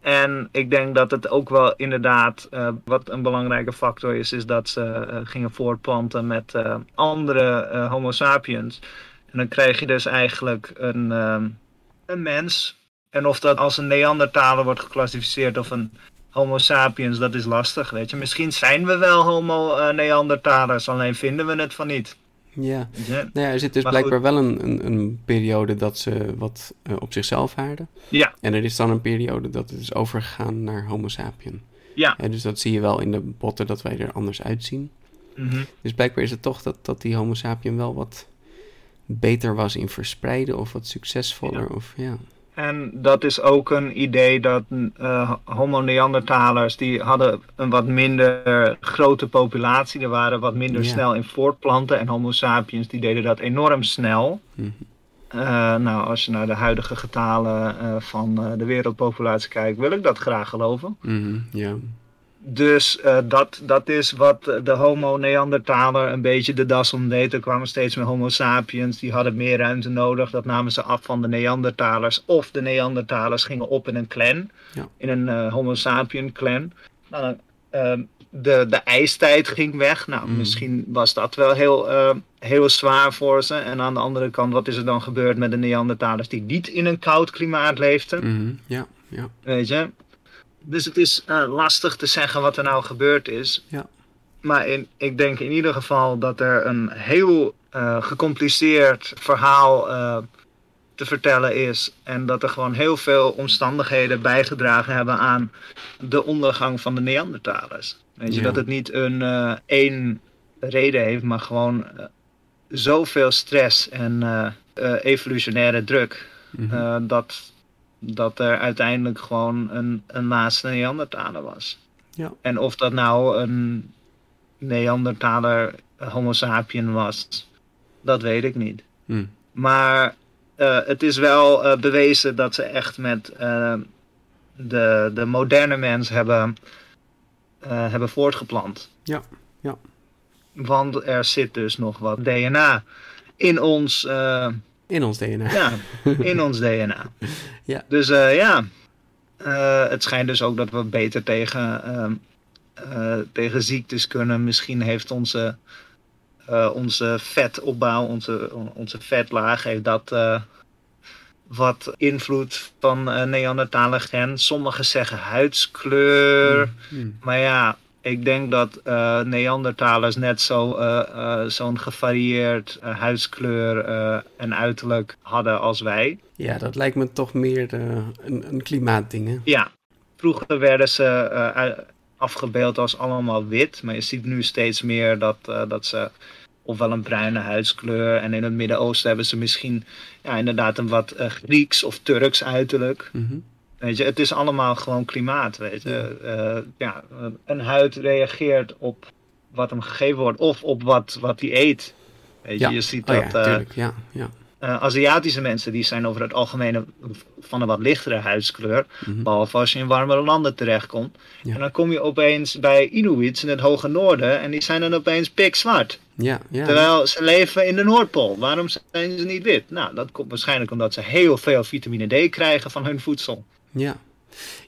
En ik denk dat het ook wel inderdaad, eh, wat een belangrijke factor is, is dat ze eh, gingen voortplanten met eh, andere Homo sapiens. En dan krijg je dus eigenlijk een, ehm, een mens. En of dat als een Neandertaler wordt geclassificeerd of een Homo sapiens, dat is lastig, weet je. Misschien zijn we wel Homo Neandertalers, alleen vinden we het van niet. Ja. je. Nou ja, er zit dus Maar blijkbaar wel een, een, een periode dat ze wat eh, op zichzelf waren. Ja. En er is dan een periode dat het is overgegaan naar Homo sapien. Ja. En dus dat zie je wel in de botten dat wij er anders uitzien. Mhm. Dus blijkbaar is het toch dat, dat die Homo sapien wel wat beter was in verspreiden of wat succesvoller. Of, ja. En dat is ook een idee dat eh, Homo neandertalers, die hadden een wat minder grote populatie. Die waren wat minder snel in voortplanten. En Homo sapiens, die deden dat enorm snel. Mhm. Eh, nou, als je naar de huidige getalen eh, van de wereldpopulatie kijkt, wil ik dat graag geloven. Ja. Dus eh, dat, dat is wat de Homo neandertaler een beetje de das om deed. Er kwamen steeds meer Homo sapiens, die hadden meer ruimte nodig. Dat namen ze af van de neandertalers. Of de neandertalers gingen op in een clan, Ja. in een eh, Homo sapien clan. Nou, ehm, de, de ijstijd ging weg. Nou, Mm. misschien was dat wel heel, eh, heel zwaar voor ze. En aan de andere kant, wat is er dan gebeurd met de neandertalers die niet in een koud klimaat leefden? Mhm, ja, ja. Weet je? Dus het is eh, lastig te zeggen wat er nou gebeurd is. Ja. Maar in, ik denk in ieder geval dat er een heel eh, gecompliceerd verhaal eh, te vertellen is. En dat er gewoon heel veel omstandigheden bijgedragen hebben aan de ondergang van de Neandertalers. Weet je, Ja. dat het niet een één reden heeft, maar gewoon zoveel stress en evolutionaire druk. Mhm. dat, dat er uiteindelijk gewoon een, een laatste Neandertaler was. Ja. En of dat nou een Neandertaler Homo sapien was, dat weet ik niet. Hm. Maar eh, het is wel eh, bewezen dat ze echt met eh, de, de moderne mens hebben, hebben voortgeplant. Ja, ja. Want er zit dus nog wat DNA in ons, In ons DNA. ja, in ons DNA. Ja. Dus eh, ja, Eh, het schijnt dus ook dat we beter tegen, ehm, eh, tegen ziektes kunnen. Misschien heeft onze, onze vetopbouw, onze, onze vetlaag, heeft dat wat invloed van Neandertaler gen. Sommigen zeggen huidskleur. Hm. Maar ja, ik denk dat eh Neandertalers net zo, eh, eh, zo'n gevarieerd huidskleur en uiterlijk hadden als wij. Ja, dat lijkt me toch meer een, een klimaatding, hè? Ja, vroeger werden ze afgebeeld als allemaal wit. Maar je ziet nu steeds meer dat, dat ze ofwel een bruine huidskleur. En in het Midden-Oosten hebben ze misschien ja, inderdaad een wat Grieks of Turks uiterlijk. Mhm. Weet je, het is allemaal gewoon klimaat, weet je. Eh, ja, een huid reageert op wat hem gegeven wordt of op wat, wat hij eet. Weet je, Ja. je ziet Oh dat ja, eh, tuurlijk. Ja, ja. eh, Aziatische mensen die zijn over het algemeen een- van een wat lichtere huidskleur. Mhm. Behalve als je in warmere landen terechtkomt. Ja. En dan kom je opeens bij Inuits in het hoge noorden en die zijn dan opeens pikzwart. Ja, ja. Terwijl ze leven in de Noordpool. Waarom zijn ze niet wit? Nou, dat komt waarschijnlijk omdat ze heel veel vitamine D krijgen van hun voedsel. Ja.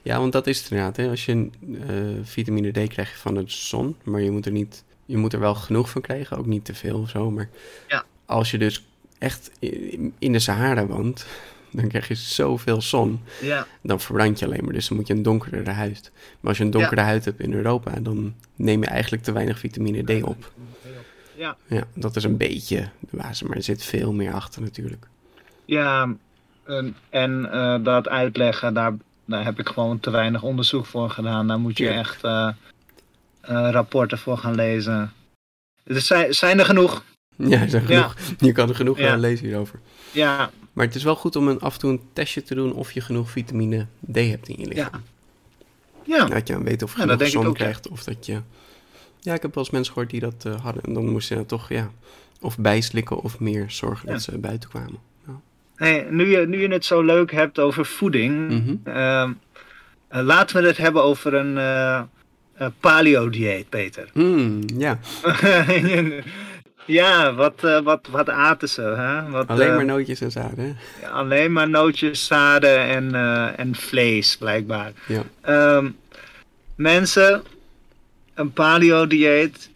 ja, want dat is het inderdaad. Hè. Als je eh, vitamine D krijg je van de zon, maar je moet er niet, je moet er wel genoeg van krijgen, ook niet te veel of zo. Maar Ja. als je dus echt in de Sahara woont, dan krijg je zoveel zon, Ja, dan verbrand je alleen maar. Dus dan moet je een donkerdere huid. Maar als je een donkere huid hebt in Europa, dan neem je eigenlijk te weinig vitamine D op. ja. Ja, dat is een beetje de basis, maar er zit veel meer achter natuurlijk. Ja, en, en eh, dat uitleggen, daar, daar heb ik gewoon te weinig onderzoek voor gedaan. Daar moet je Ja. echt eh, eh, rapporten voor gaan lezen. Er zijn, zijn er genoeg. Ja, er zijn genoeg, je kan er genoeg Ja. aan lezen hierover. Ja, Maar het is wel goed om een, af en toe een testje te doen of je genoeg vitamine D hebt in je lichaam. ja. Dat je dan weet of je genoeg zon ook, krijgt of dat je... Ja, ik heb wel eens mensen gehoord die dat hadden. En dan moesten ze toch, ja, of bijslikken of meer zorgen dat ze buiten kwamen. Hey, nu, je, nu je het zo leuk hebt over voeding, Mhm. ehm, eh, laten we het hebben over een eh, eh, paleo-dieet, Peter. Mm, ja, ja, wat, wat, wat aten ze? Hè? Wat, alleen maar nootjes en zaden. hè? alleen maar nootjes, zaden en, en vlees, blijkbaar. Ja. Ehm, mensen, een paleo-dieet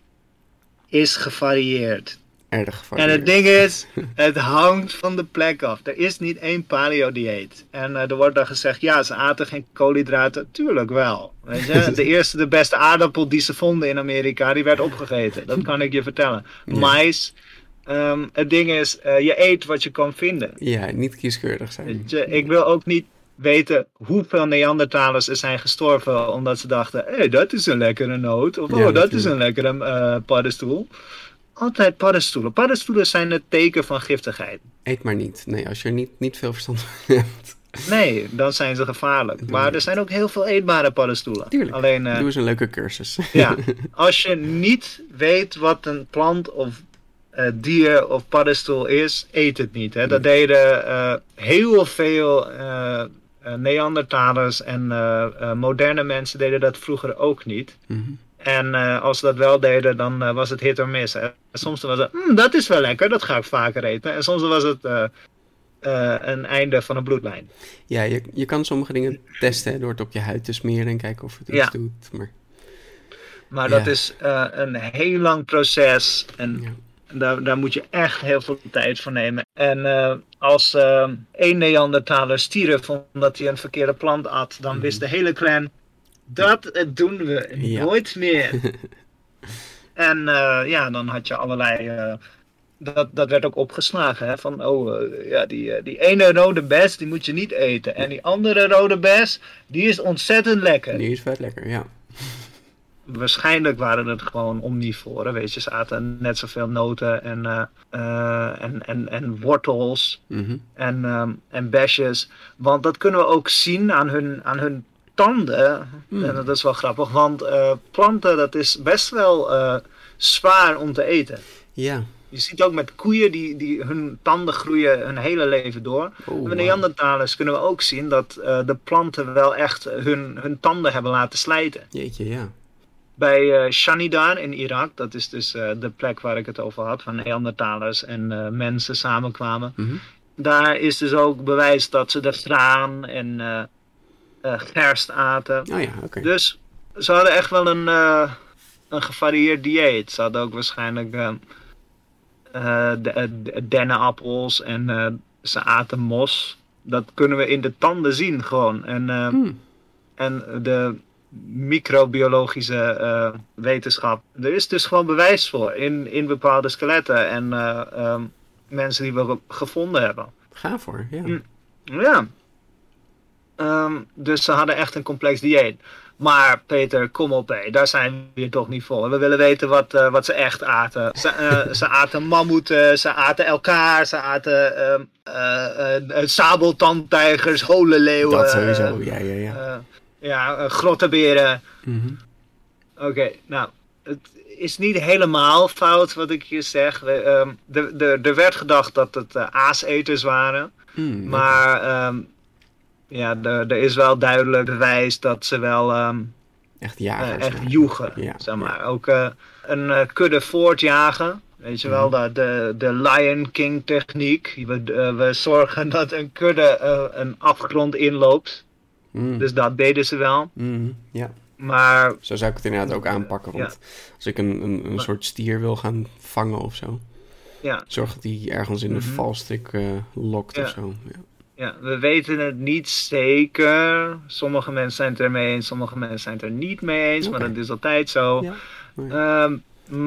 is gevarieerd. Erg En het ding is, het hangt van de plek af. Er is niet één paleo-dieet. En eh, er wordt dan gezegd, ja, ze aten geen koolhydraten. Tuurlijk wel. Weet je? De eerste, de beste aardappel die ze vonden in Amerika, die werd opgegeten. Dat kan ik je vertellen. Ja. Mais. ehm, het ding is, eh, je eet wat je kan vinden. Ja, niet kieskeurig zijn. Je, ik wil ook niet weten hoeveel Neandertalers er zijn gestorven omdat ze dachten, hé, dat is een lekkere noot. Of, Ja, oh, dat natuurlijk. is een lekkere eh, paddenstoel. Altijd paddenstoelen. Paddenstoelen zijn het teken van giftigheid. Eet maar niet. Nee, als je er niet, niet veel verstand van hebt. Nee, dan zijn ze gevaarlijk. Maar er zijn ook heel veel eetbare paddenstoelen. Tuurlijk. Alleen, eh, Doe eens een leuke cursus. ja, als je niet weet wat een plant of eh, dier of paddenstoel is, eet het niet. Hè. Dat deden eh, heel veel Neandertalers en moderne mensen deden dat vroeger ook niet. Mhm. En eh, als ze dat wel deden, dan eh, was het hit or miss. Hè. Soms was het, "Hmm, dat is wel lekker, dat ga ik vaker eten. En soms was het eh, een einde van een bloedlijn. Ja, je, je kan sommige dingen testen hè, door het op je huid te smeren en kijken of het iets Ja. doet. Maar Maar Ja. dat is een heel lang proces. En ja. Daar, daar moet je echt heel veel tijd voor nemen. En als één Neandertaler stierf omdat hij een verkeerde plant at, dan wist de hele clan, dat doen we Ja. nooit meer. en eh, ja, dan had je allerlei eh, dat, dat werd ook opgeslagen. Hè? Van, oh, eh, ja, die, die ene rode bes, die moet je niet eten. En die andere rode bes, die is ontzettend lekker. Die is vet lekker, ja. Waarschijnlijk waren het gewoon omnivoren, weet je. Ze aten net zoveel noten en, en, en, en wortels Mhm. en, ehm, en besjes. Want dat kunnen we ook zien aan hun, aan hun tanden. Hmm. En dat is wel grappig, want eh, planten, dat is best wel eh, zwaar om te eten. Ja. Je ziet ook met koeien, die, die hun tanden groeien hun hele leven door. Oh, Bij wauw. Neandertalers kunnen we ook zien dat eh, de planten wel echt hun, hun tanden hebben laten slijten. Jeetje, ja. Bij Shanidar in Irak, dat is dus de plek waar ik het over had, waar Neandertalers en mensen samenkwamen. Mhm. Daar is dus ook bewijs dat ze de graan en gerst aten. Oh ja, oké. Dus ze hadden echt wel een, eh, een gevarieerd dieet. Ze hadden ook waarschijnlijk eh, eh, de, eh, de- dennenappels en eh, ze aten mos. Dat kunnen we in de tanden zien gewoon. En, eh, Hmm. en de microbiologische eh, wetenschap. Er is dus gewoon bewijs voor in, in bepaalde skeletten en eh, mensen die we ge- gevonden hebben. Ga voor, ja. Mm. Ja. Ehm, dus ze hadden echt een complex dieet. Maar Peter, kom op hé, daar zijn we hier toch niet voor. We willen weten wat, eh, wat ze echt aten. Ze, eh, ze aten mammoeten, ze aten elkaar, ze aten eh, sabeltandtijgers, holenleeuwen. Dat sowieso, ja, ja, ja. ja, grottenberen. Mhm. Oké, nou, het is niet helemaal fout wat ik hier zeg. We, ehm, er- er- er werd gedacht dat het aaseters waren. Hmm, Maar ja, er, er is wel duidelijk bewijs dat ze wel ehm, Echt eh, jagers. echt joegen. Ja, zeg maar. Ook eh, een eh, kudde voortjagen. Weet je wel, Mhm. de, de, de Lion King techniek. We, eh, we zorgen dat een kudde eh, een afgrond inloopt. Hmm. Dus dat deden ze wel. Mhm, Ja, Maar zo zou ik het inderdaad ook aanpakken. Want als ik een, een, een soort stier wil gaan vangen of zo, ja, zorg dat hij ergens in de Mhm. valstrik eh, lokt Ja. of zo. Ja. Ja, we weten het niet zeker. Sommige mensen zijn het ermee eens, sommige mensen zijn het er niet mee eens. Maar dat is altijd zo. Ja. Ehm,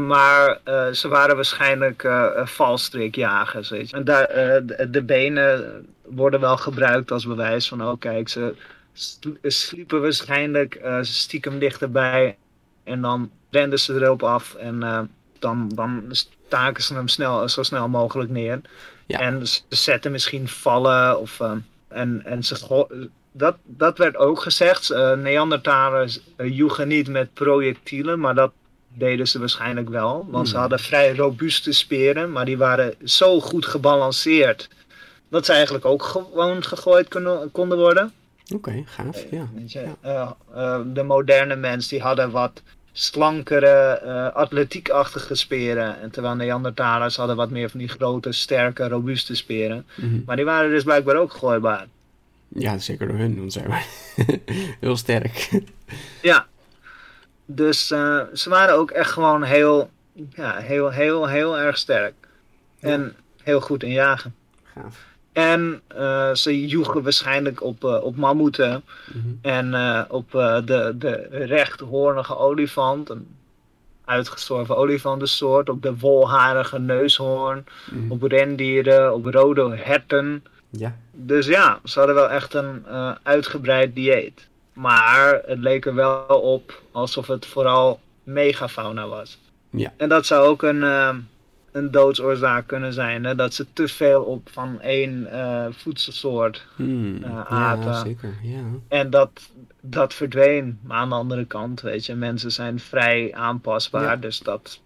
maar eh, ze waren waarschijnlijk eh eh, valstrikjagers. Weet je. En daar, eh, de, de benen worden wel gebruikt als bewijs van: oh, kijk, ze sl- sliepen waarschijnlijk eh, stiekem dichterbij. En dan renden ze erop af en dan, dan staken ze hem snel, zo snel mogelijk neer. Ja. En ze zetten misschien vallen of. eh, en, en ze dat, dat werd ook gezegd. eh Neandertalers eh, joegen niet met projectielen, maar dat deden ze waarschijnlijk wel. Want ze Hmm. hadden vrij robuuste speren, maar die waren zo goed gebalanceerd. Dat ze eigenlijk ook gewoon gegooid kunnen, konden worden. Oké, gaaf. Ja. Je, Ja. eh, eh, de moderne mens die hadden wat slankere, eh, atletiekachtige speren. En terwijl Neandertalers hadden wat meer van die grote, sterke, robuuste speren. Mhm. Maar die waren dus blijkbaar ook gooibaar. ja, zeker door hun, want zij waren heel sterk. Ja. Dus eh, ze waren ook echt gewoon heel, ja, heel, heel, heel erg sterk. En heel goed in jagen. Gaaf. En eh, ze joegen waarschijnlijk op, eh, op mammoeten Mhm. en eh, op de, de rechthoornige olifant, een uitgestorven olifantensoort, op de wolharige neushoorn, Mhm. op rendieren, op rode herten. Ja. Dus ja, ze hadden wel echt een uitgebreid dieet. Maar het leek er wel op alsof het vooral megafauna was. Ja. En dat zou ook een, een doodsoorzaak kunnen zijn. Hè? Dat ze te veel op van één eh, voedselsoort. Hmm. Eh, ja, apen. zeker. Ja. En dat, dat verdween. Maar aan de andere kant, weet je, mensen zijn vrij aanpasbaar. Ja. Dus dat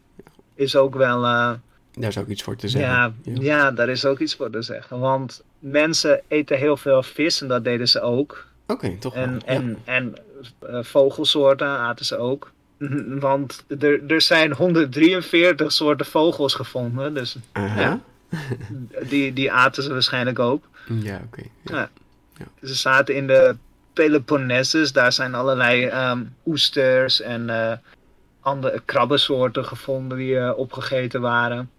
is ook wel. eh, Daar is ook iets voor te zeggen. ja, ja. daar is ook iets voor te zeggen. Want mensen eten heel veel vis en dat deden ze ook. Oké, toch. En, Ja. en, en vogelsoorten aten ze ook. Want er, er zijn 143 soorten vogels gevonden. Dus Aha. die, die aten ze waarschijnlijk ook. Ja, oké. Ja. Ze zaten in de Peloponnesus. Daar zijn allerlei ehm, oesters en eh, andere krabbensoorten gevonden die eh, opgegeten waren.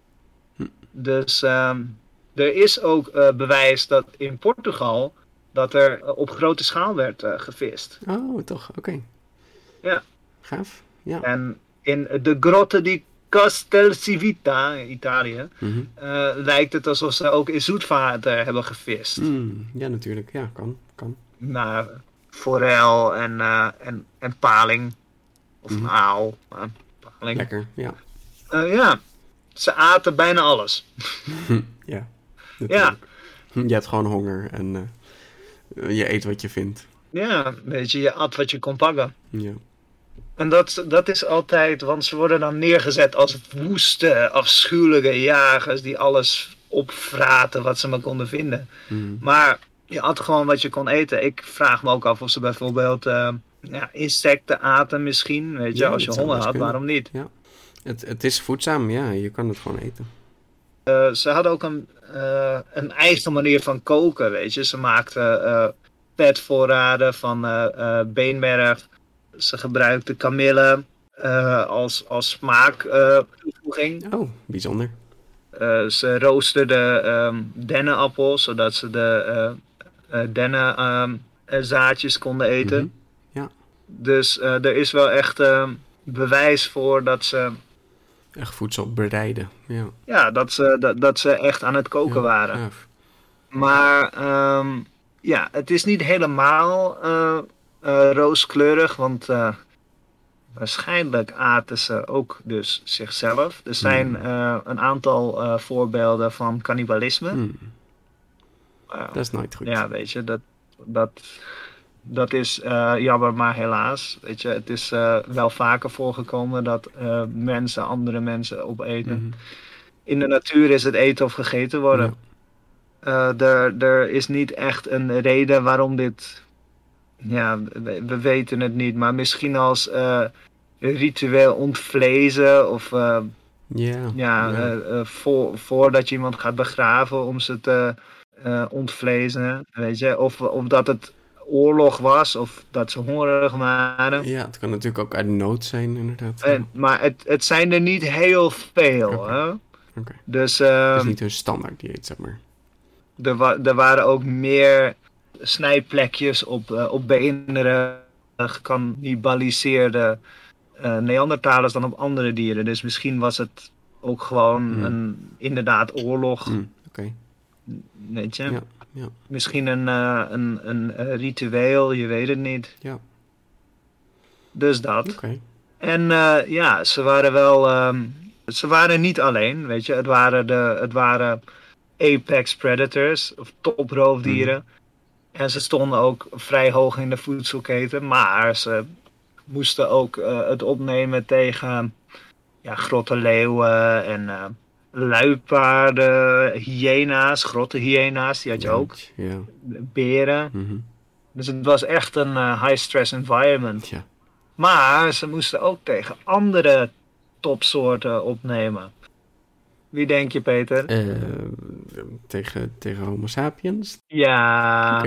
Hm. Dus ehm, er is ook eh, bewijs dat in Portugal dat er op grote schaal werd gevist. Oh, toch? Oké. Ja. Gaaf. Ja. En in de grotten die Castel Civita, Italië, Mhm. eh, lijkt het alsof ze ook in zoetwater hebben gevist. Mm, ja, natuurlijk. Ja, kan. kan. Naar forel en, eh, en, en paling. Of Mhm. aal. maar paling. Lekker, ja. Eh, ja, ze aten bijna alles. ja. Ja. natuurlijk. Je hebt gewoon honger en eh, je eet wat je vindt. Ja, weet je, je at wat je kon pakken. Ja. En dat, dat is altijd, want ze worden dan neergezet als woeste, afschuwelijke jagers die alles opvraten wat ze maar konden vinden. Mm. Maar je at gewoon wat je kon eten. Ik vraag me ook af of ze bijvoorbeeld eh, ja, insecten aten misschien. Weet je, Ja, als je honger had, kunnen. waarom niet? Het, het is voedzaam, ja. Je kan het gewoon eten. Eh, ze hadden ook een, eh, een eigen manier van koken, weet je. Ze maakten vetvoorraden van beenmerg. Ze gebruikten kamille eh, als, als smaaktoevoeging. Oh, bijzonder. Eh, ze roosterden ehm dennenappels, zodat ze de eh eh, dennenzaadjes konden eten. Mhm. Ja. Dus eh, er is wel echt ehm, bewijs voor dat ze, Echt voedsel bereiden. Ja. ja, dat, ze, dat, dat ze echt aan het koken Ja, waren. Maar ehm, ja, het is niet helemaal eh, eh, rooskleurig, want eh, waarschijnlijk aten ze ook dus zichzelf. Er zijn Hmm. eh, een aantal eh, voorbeelden van cannibalisme. Mm, Eh, dat is nooit goed. ja, weet je, dat, dat, dat is eh, jammer, maar helaas. Weet je, het is eh, wel vaker voorgekomen dat eh, mensen andere mensen opeten. Mhm. In de natuur is het eten of gegeten worden. Ja. Eh, er, er is niet echt een reden waarom dit. Ja, we, we weten het niet, maar misschien als eh, ritueel ontvlezen of eh, Ja. eh, voor, voordat je iemand gaat begraven om ze te ontvlezen, weet je, of, of dat het oorlog was of dat ze hongerig waren. Ja, het kan natuurlijk ook uit nood zijn, inderdaad. En, maar het, het zijn er niet heel veel, hè? Oké. Dus Het ehm, is niet hun standaard dieet, zeg maar. Er, wa- er waren ook meer snijplekjes op, eh, op beeneren gecannibaliseerde eh Neandertalers dan op andere dieren. Dus misschien was het ook gewoon Hmm. een inderdaad oorlog. Mm, Oké. Weet je? Ja, ja. Misschien een, eh, een, een, eh, ritueel, je weet het niet. Ja. Dus dat. Oké. En eh, ja, ze waren wel. ehm, ze waren niet alleen, weet je. Het waren, de, het waren apex predators, of toproofdieren. En ze stonden ook vrij hoog in de voedselketen. Maar ze moesten ook eh, het opnemen tegen ja, grotte leeuwen en eh luipaarden, hyena's, grotte hyena's, die had je ook. Ja. Beren. mhm. Dus het was echt een eh, high-stress environment. ja. Maar ze moesten ook tegen andere topsoorten opnemen. Wie denk je, Peter? Eh, tegen, tegen Homo sapiens? Ja,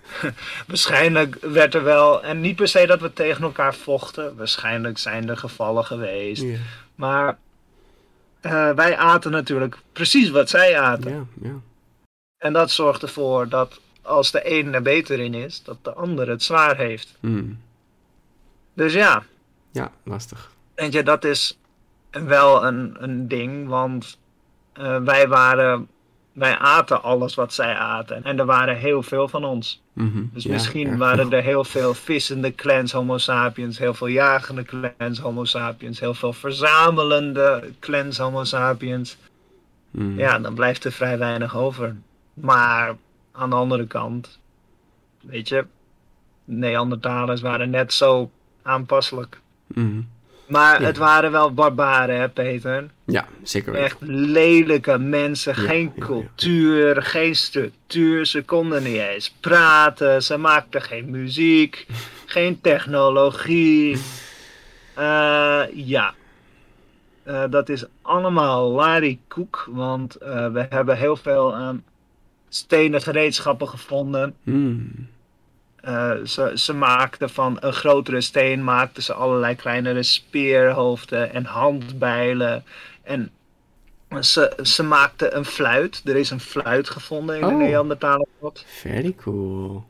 waarschijnlijk werd er wel. En niet per se dat we tegen elkaar vochten. Waarschijnlijk zijn er gevallen geweest. Maar eh, wij aten natuurlijk precies wat zij aten. En dat zorgt ervoor dat als de een er beter in is, dat de ander het zwaar heeft. Mm. Dus ja, Ja, lastig. Weet je, dat is wel een, een ding, want eh, wij waren, wij aten alles wat zij aten. En er waren heel veel van ons. Mhm. Dus Ja, misschien waren er heel veel vissende clans homo sapiens, heel veel jagende clans homo sapiens, heel veel verzamelende clans homo sapiens. Mm. Ja, dan blijft er vrij weinig over. Maar aan de andere kant, weet je, Neandertalers waren net zo aanpasselijk. Mhm. Maar Ja. het waren wel barbaren, hè, Peter? Ja, zeker weten. Echt lelijke mensen, Ja, geen ja, cultuur, geen structuur. Ze konden niet eens praten, ze maakten geen muziek, geen technologie. Eh, ja, Eh, dat is allemaal larikoek, want eh, we hebben heel veel ehm, stenen gereedschappen gevonden. Mm. Eh, ze, ze maakten van een grotere steen maakten ze allerlei kleinere speerhoofden en handbijlen. En ze, ze maakten een fluit. Er is een fluit gevonden in de Oh. Neandertalengrot. Very cool.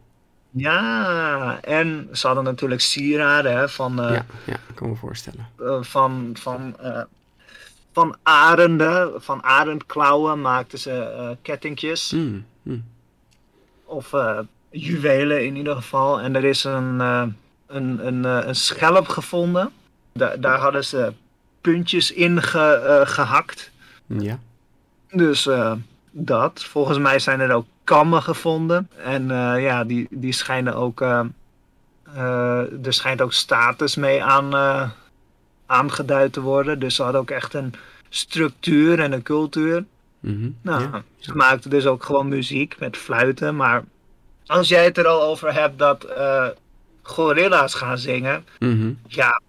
Ja, en ze hadden natuurlijk sieraden hè, van, eh, ja, ja, ik kan me voorstellen. eh, van, van eh, van arenden, van arendklauwen maakten ze uh, kettingjes. Mm, mm. Of uh, juwelen in ieder geval. En er is een, uh, een, een, een schelp gevonden. Da daar hadden ze puntjes in ge gehakt. Ja. Dus dat. Volgens mij zijn er ook kammen gevonden. En ja, die, die schijnen ook. er schijnt ook status mee aan aangeduid te worden. Dus ze hadden ook echt een structuur en een cultuur. Mm nou, ja. ze maakten dus ook gewoon muziek met fluiten. Maar als jij het er al over hebt dat uh, gorilla's gaan zingen, mm ja,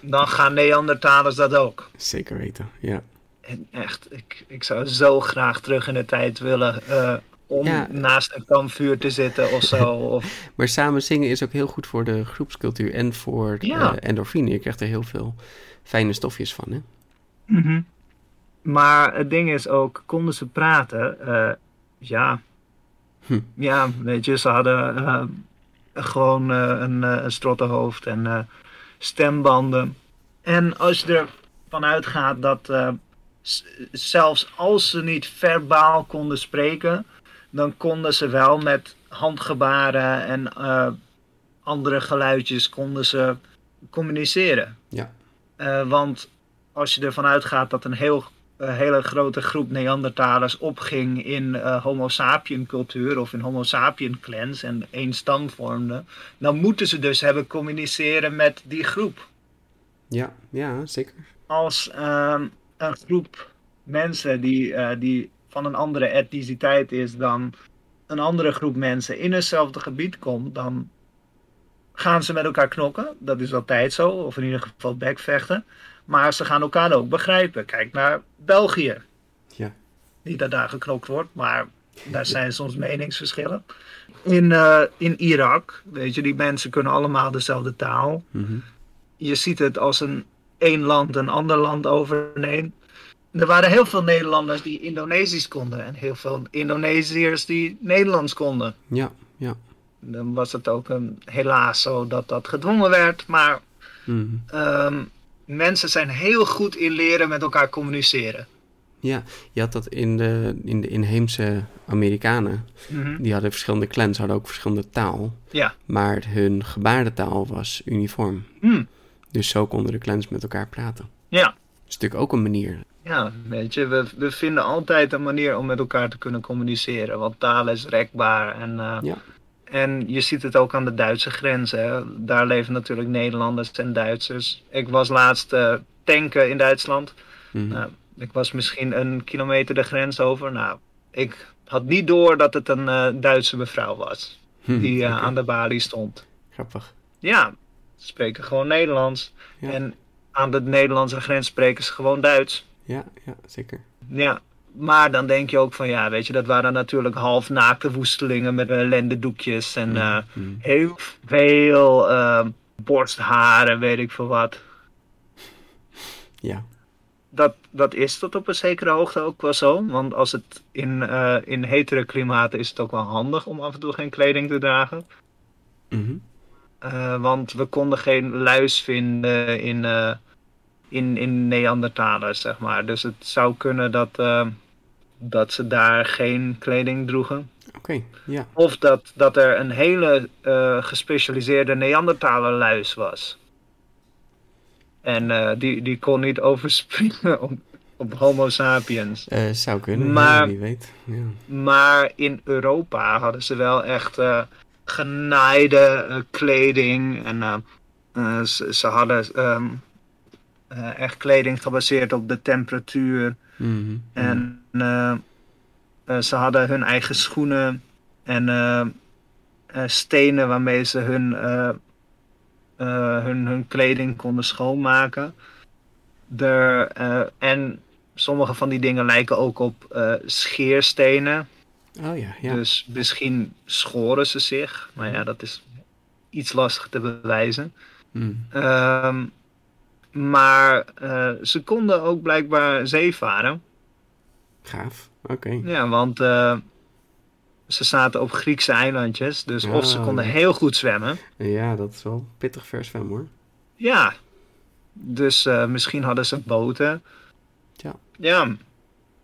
dan gaan Neandertalers dat ook. Zeker weten, ja. En echt, ik, ik zou zo graag terug in de tijd willen uh, om Ja. naast een kampvuur te zitten of zo. Of, Maar samen zingen is ook heel goed voor de groepscultuur en voor Ja. eh, endorfine. Je krijgt er heel veel fijne stofjes van, hè? Mhm. Maar het ding is ook, konden ze praten? Eh, ja. Hm. Ja, weet je, ze hadden eh, gewoon eh, een, eh, een strottenhoofd en stembanden. En als je ervan uitgaat dat zelfs als ze niet verbaal konden spreken, dan konden ze wel met handgebaren en andere geluidjes konden ze communiceren. Ja. Want als je ervan uitgaat dat een heel, eh, hele grote groep Neandertalers opging in eh, Homo sapien cultuur of in Homo sapien clans en één stam vormden, dan moeten ze dus hebben communiceren met die groep. Ja, ja, zeker. Als ehm, een groep mensen die, eh, die van een andere etniciteit is dan een andere groep mensen in hetzelfde gebied komt, dan gaan ze met elkaar knokken. Dat is altijd zo, of in ieder geval bekvechten. Maar ze gaan elkaar ook begrijpen. Kijk naar België. Ja. Niet dat daar geknokt wordt, maar daar zijn soms meningsverschillen. In, eh, in Irak, weet je, die mensen kunnen allemaal dezelfde taal Mhm. je ziet het als een één land een ander land overneemt. Er waren heel veel Nederlanders die Indonesisch konden en heel veel Indonesiërs die Nederlands konden. Ja, ja. Dan was het ook een, helaas zo dat dat gedwongen werd, maar Mhm. ehm, mensen zijn heel goed in leren met elkaar communiceren. Ja, je had dat in de, in de inheemse Amerikanen. Mhm. Die hadden verschillende clans, hadden ook verschillende taal. Ja. Maar hun gebarentaal was uniform. Hm. Dus zo konden de clans met elkaar praten. Ja. Dat is natuurlijk ook een manier. Ja, weet je, we, we vinden altijd een manier om met elkaar te kunnen communiceren. Want taal is rekbaar. En, eh, Ja. En je ziet het ook aan de Duitse grenzen. hè. Daar leven natuurlijk Nederlanders en Duitsers. Ik was laatst eh, tanken in Duitsland. Mhm. Nou, ik was misschien een kilometer de grens over. Nou, ik had niet door dat het een eh, Duitse mevrouw was. Hm, Die eh, aan de balie stond. Grappig. Ja, ze spreken gewoon Nederlands. Ja. En aan de Nederlandse grens spreken ze gewoon Duits. Ja, ja, zeker. Ja, maar dan denk je ook van ja, weet je, dat waren natuurlijk halfnaakte woestelingen met uh, lendendoekjes en eh, Mhm. heel veel eh, borstharen, weet ik veel wat. Ja, Dat, dat is tot op een zekere hoogte ook wel zo, want als het in, eh, in hetere klimaten is het ook wel handig om af en toe geen kleding te dragen. Mhm. Eh, want we konden geen luis vinden in, eh, in, in Neandertalers, zeg maar. Dus het zou kunnen dat, eh, dat ze daar geen kleding droegen. oké. Ja, Of dat, dat er een hele eh, gespecialiseerde Neandertalerluis was. En eh, die, die kon niet overspringen op, op Homo sapiens. Eh, zou kunnen, Maar- wie weet. Ja. Maar in Europa hadden ze wel echt genaaide kleding. En ze, ze hadden ehm, eh, echt kleding gebaseerd op de temperatuur. Mhm. En eh, eh, ze hadden hun eigen schoenen en stenen waarmee ze hun, hun, hun kleding konden schoonmaken. Eh, en sommige van die dingen lijken ook op scheerstenen. Oh ja, ja. Dus misschien schoren ze zich. Maar ja, dat is iets lastig te bewijzen. Mhm. Ehm, maar eh, ze konden ook blijkbaar zeevaren. Gaaf, oké. Ja, want eh, ze zaten op Griekse eilandjes. Dus of ze Oh. konden heel goed zwemmen. Ja, dat is wel pittig vers van hoor. Ja. Dus eh, misschien hadden ze boten. Ja. Ja,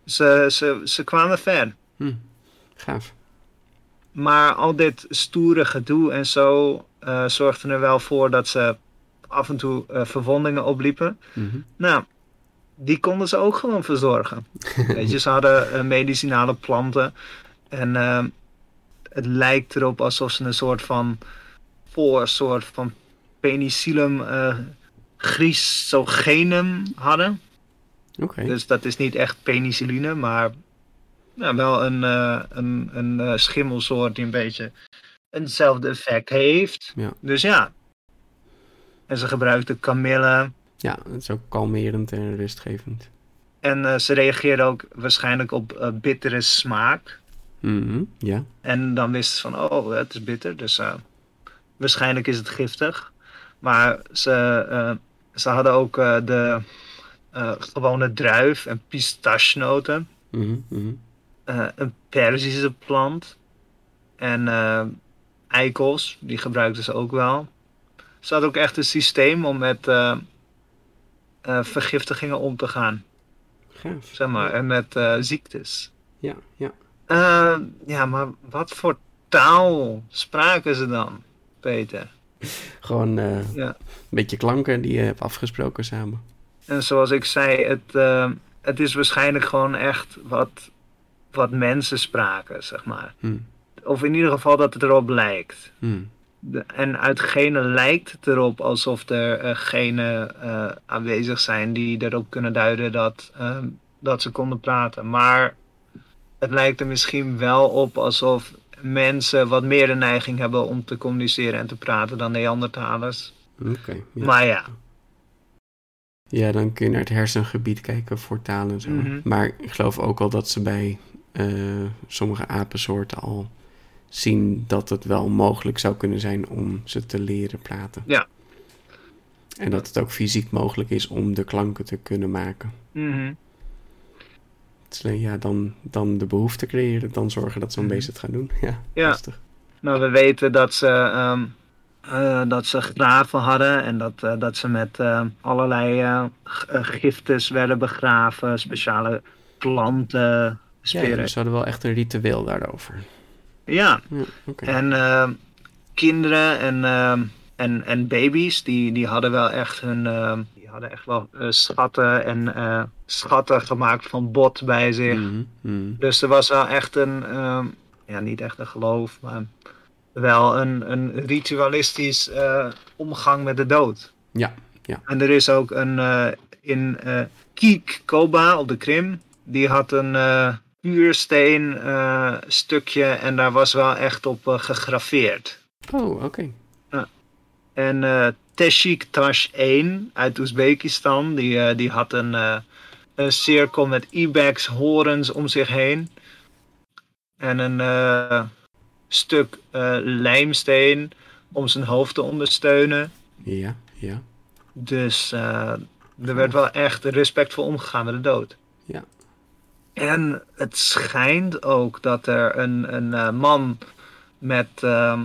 ze, ze, ze kwamen ver. Hm. Gaaf. Maar al dit stoere gedoe en zo zorgde er wel voor dat ze af en toe uh, verwondingen opliepen. Mhm. Nou, die konden ze ook gewoon verzorgen. Weet je, ze hadden uh, medicinale planten. En uh, het lijkt erop alsof ze een soort van voor soort van penicillum uh, chrysogenum hadden. Oké. Dus dat is niet echt penicilline, maar nou, wel een, een, een schimmelsoort die een beetje hetzelfde effect heeft. Ja. Dus ja. En ze gebruikten kamille. Ja, het is ook kalmerend en rustgevend. En uh, ze reageerden ook waarschijnlijk op bittere smaak. Mm -hmm. Ja. En dan wisten ze van, oh, het is bitter, dus waarschijnlijk is het giftig. Maar ze, ze hadden ook de gewone druif en pistachenoten. Mm -hmm. Een Perzische plant. En eikels, die gebruikten ze ook wel. Ze hadden ook echt een systeem om met uh, vergiftigingen om te gaan. Gaaf. Zeg maar, en met ziektes. Ja, ja. ja, maar wat voor taal spraken ze dan, Peter? Gewoon ja. een beetje klanken die je hebt afgesproken samen. En zoals ik zei, het, het is waarschijnlijk gewoon echt wat wat mensen spraken, zeg maar. Hmm. Of in ieder geval dat het erop lijkt. Hmm. En uit genen lijkt het erop alsof er uh, genen uh, aanwezig zijn die erop kunnen duiden dat, uh, dat ze konden praten. Maar het lijkt er misschien wel op alsof mensen wat meer de neiging hebben om te communiceren en te praten dan Neandertalers. Okay, ja. Maar ja. Ja, dan kun je naar het hersengebied kijken voor taal en zo. Mm -hmm. Maar ik geloof ook al dat ze bij uh, sommige apensoorten al zien dat het wel mogelijk zou kunnen zijn om ze te leren praten. Ja. En dat het ook fysiek mogelijk is om de klanken te kunnen maken. Mm -hmm. Het is alleen ja, dan, dan de behoefte creëren, dan zorgen dat zo'n Mhm. beest het gaat doen. Ja, Ja. lastig. Nou, we weten dat ze, ehm, eh, dat ze graven hadden en dat, eh, dat ze met eh, allerlei eh, giftes werden begraven, speciale planten, Ja, dus ze hadden wel echt een ritueel daarover. Ja, Ja, en ehm, kinderen en, ehm, en, en baby's, die, die hadden wel echt hun, ehm, die hadden echt wel eh, schatten en eh, schatten gemaakt van bot bij zich. Mhm, mhm. Dus er was wel echt een, ja, niet echt een geloof, maar wel een, een ritualistisch eh, omgang met de dood. Ja, ja. En er is ook een in Kiek Koba op de Krim, die had een puursteen eh, stukje en daar was wel echt op eh, gegraveerd. Oh, oké. En Teshik Tash 1 uit Oezbekistan, die, eh, die had een, een cirkel met ibex horens om zich heen. En een stuk lijmsteen om zijn hoofd te ondersteunen. Ja, ja. Dus er werd wel echt respectvol omgegaan met de dood. Ja. En het schijnt ook dat er een, een eh, man met ehm,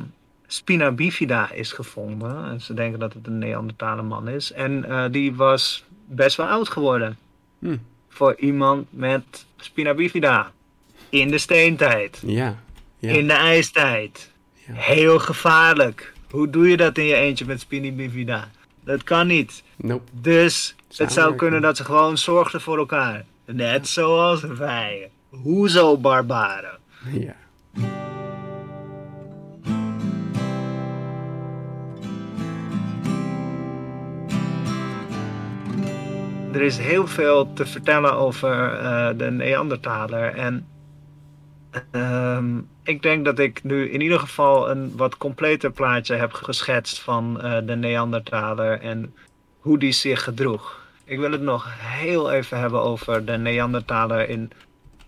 spina bifida is gevonden. En ze denken dat het een Neandertaler man is. En eh, die was best wel oud geworden. Hm. Voor iemand met spina bifida. In de steentijd. Ja, ja. In de ijstijd. Ja. Heel gevaarlijk. Hoe doe je dat in je eentje met spina bifida? Dat kan niet. Nope. Dus het zou kunnen dat ze gewoon zorgden voor elkaar. Net zoals wij. Hoezo barbaren? Ja. Er is heel veel te vertellen over eh, de Neandertaler. En ehm, ik denk dat ik nu in ieder geval een wat completer plaatje heb geschetst van eh, de Neandertaler en hoe die zich gedroeg. Ik wil het nog heel even hebben over de Neandertaler in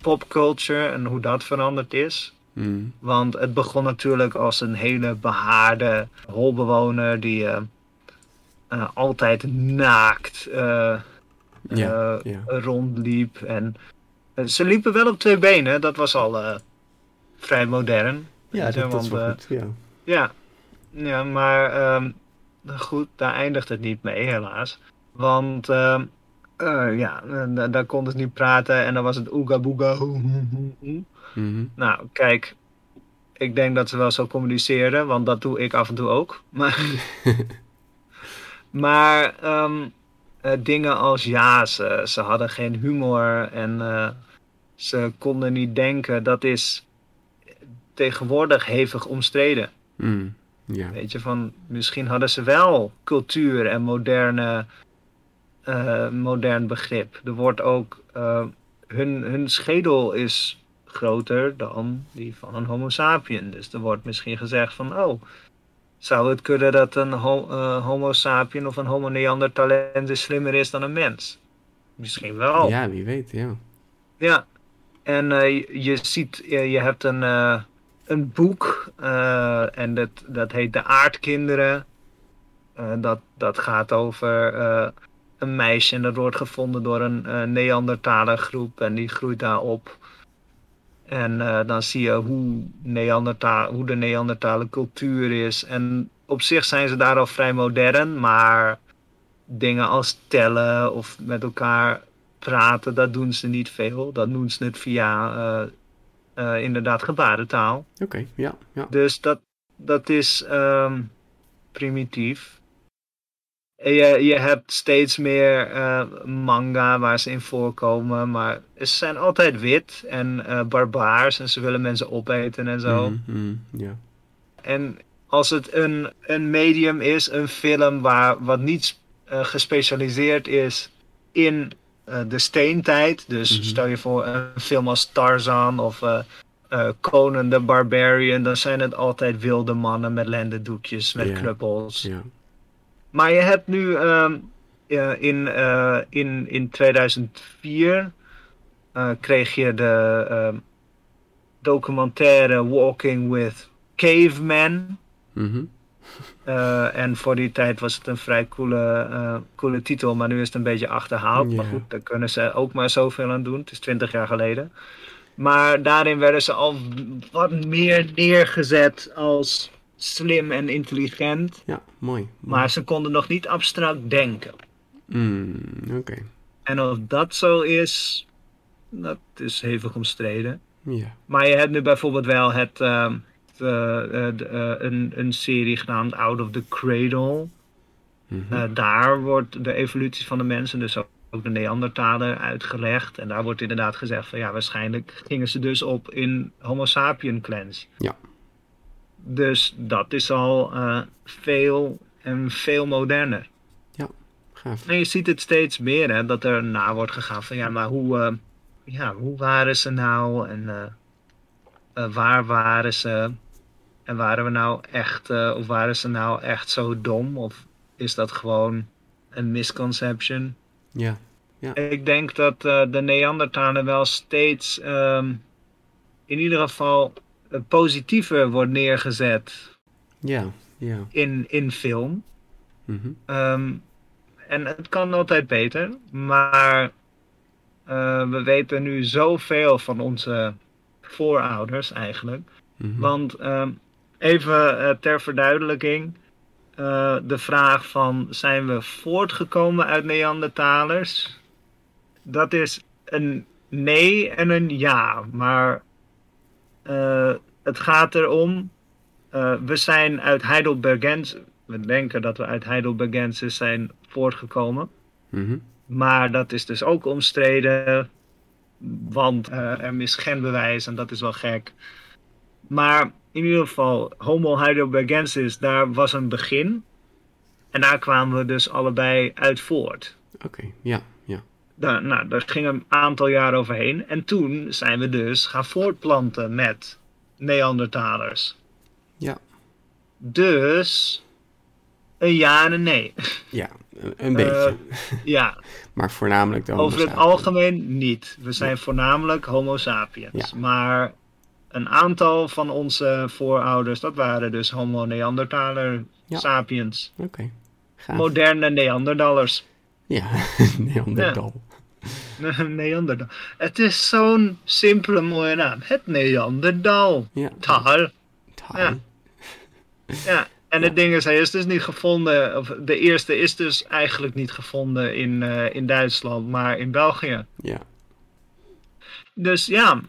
popculture en hoe dat veranderd is. Hm. Want het begon natuurlijk als een hele behaarde holbewoner die eh, eh, altijd naakt eh, rondliep. En ze liepen wel op twee benen, dat was al vrij modern. Ja, dat, dat is wel Want, goed. Ja. Ja, ja maar ehm, goed, daar eindigt het niet mee, helaas. Want Eh, ja, da- daar konden ze niet praten en dan was het ooga booga. hoe, hoe, hoe, hoe. Mhm. Nou, kijk, ik denk dat ze wel zo communiceren, want dat doe ik af en toe ook. Maar, maar ehm, eh, dingen als ja, ze, ze hadden geen humor en eh, ze konden niet denken, dat is tegenwoordig hevig omstreden. Mm. Ja. Weet je, van misschien hadden ze wel cultuur en moderne, eh, modern begrip. Er wordt ook, eh, hun, hun schedel is groter dan die van een homo sapien. Dus er wordt misschien gezegd van, oh, zou het kunnen dat een ho- eh, homo sapien of een homo neanderthalensis slimmer is dan een mens? Misschien wel. ja, wie weet, ja. Ja, en je, je ziet, je, je hebt een, een boek en dat, dat heet De Aardkinderen. Dat, dat gaat over een meisje en dat wordt gevonden door een Neandertaler groep en die groeit daar op. En eh, dan zie je hoe, Neanderta hoe de Neandertale cultuur is. En op zich zijn ze daar al vrij modern, maar dingen als tellen of met elkaar praten, dat doen ze niet veel. Dat doen ze het via eh, inderdaad gebarentaal. Oké, ja, ja. Dus dat, dat is ehm, primitief. Je, je hebt steeds meer eh, manga waar ze in voorkomen, maar ze zijn altijd wit en eh, barbaars en ze willen mensen opeten en zo. Mhm, mhm. En als het een, een medium is, een film waar wat niet eh, gespecialiseerd is in de steentijd. Dus Mhm. stel je voor een film als Tarzan of eh, Conan the Barbarian, dan zijn het altijd wilde mannen met lendendoekjes, met knuppels. ja. Maar je hebt nu ehm, eh, in, in, in 2004 eh, kreeg je de ehm, documentaire Walking with Cavemen. Mhm. Eh, en voor die tijd was het een vrij coole, coole titel, maar nu is het een beetje achterhaald. Maar goed, daar kunnen ze ook maar zoveel aan doen. Het is twintig jaar geleden. Maar daarin werden ze al wat meer neergezet als slim en intelligent. Ja, mooi. Maar ze konden nog niet abstract denken. Mm, Oké, En of dat zo is, dat is hevig omstreden. ja. Maar je hebt nu bijvoorbeeld wel het, ehm, de- eh, de- eh, een, een serie genaamd Out of the Cradle. Mhm. Eh, daar wordt de evolutie van de mensen, dus ook ook de Neandertaler, uitgelegd. En daar wordt inderdaad gezegd van ja, waarschijnlijk gingen ze dus op in Homo sapien clans. Ja. Dus dat is al eh, veel en veel moderner. Gaaf. En je ziet het steeds meer, hè, dat er na wordt gegaan van ja, maar hoe, eh, ja, hoe waren ze nou en eh, waar waren ze? En waren we nou echt, of waren ze nou echt zo dom? Of is dat gewoon een misconception? Ja, Ik denk dat de Neandertaler wel steeds, ehm, in ieder geval, positiever wordt neergezet ja, ja. in, in film. Ehm, en het kan altijd beter, maar eh, we weten nu zoveel van onze voorouders eigenlijk. Mhm. Want ehm, even eh, ter verduidelijking, eh, de vraag van zijn we voortgekomen uit Neandertalers? Dat is een nee en een ja, maar eh, het gaat erom, eh, we zijn uit Heidelbergensis, we denken dat we uit Heidelbergensis zijn voortgekomen. Mhm. Maar dat is dus ook omstreden, want eh, er is geen bewijs en dat is wel gek. Maar in ieder geval, Homo heidelbergensis, daar was een begin. En daar kwamen we dus allebei uit voort. Oké, ja. Daar, nou, daar ging een aantal jaar overheen. En toen zijn we dus gaan voortplanten met Neandertalers. Ja. Dus een ja en een nee. Ja, een, beetje. ja, maar voornamelijk homo Over het algemeen niet. We zijn voornamelijk Homo sapiens. Ja. Maar een aantal van onze voorouders, dat waren dus Homo neandertaler Ja. sapiens. Oké. Moderne Neandertalers. Ja, Neandertal. Neanderdal. Het is zo'n simpele mooie naam. Het Neanderdal. Ja. Tal. Ja. Ja. En het ding is, hij is dus niet gevonden, of de eerste is dus eigenlijk niet gevonden in, eh, in Duitsland, maar in België. Ja. Dus ja,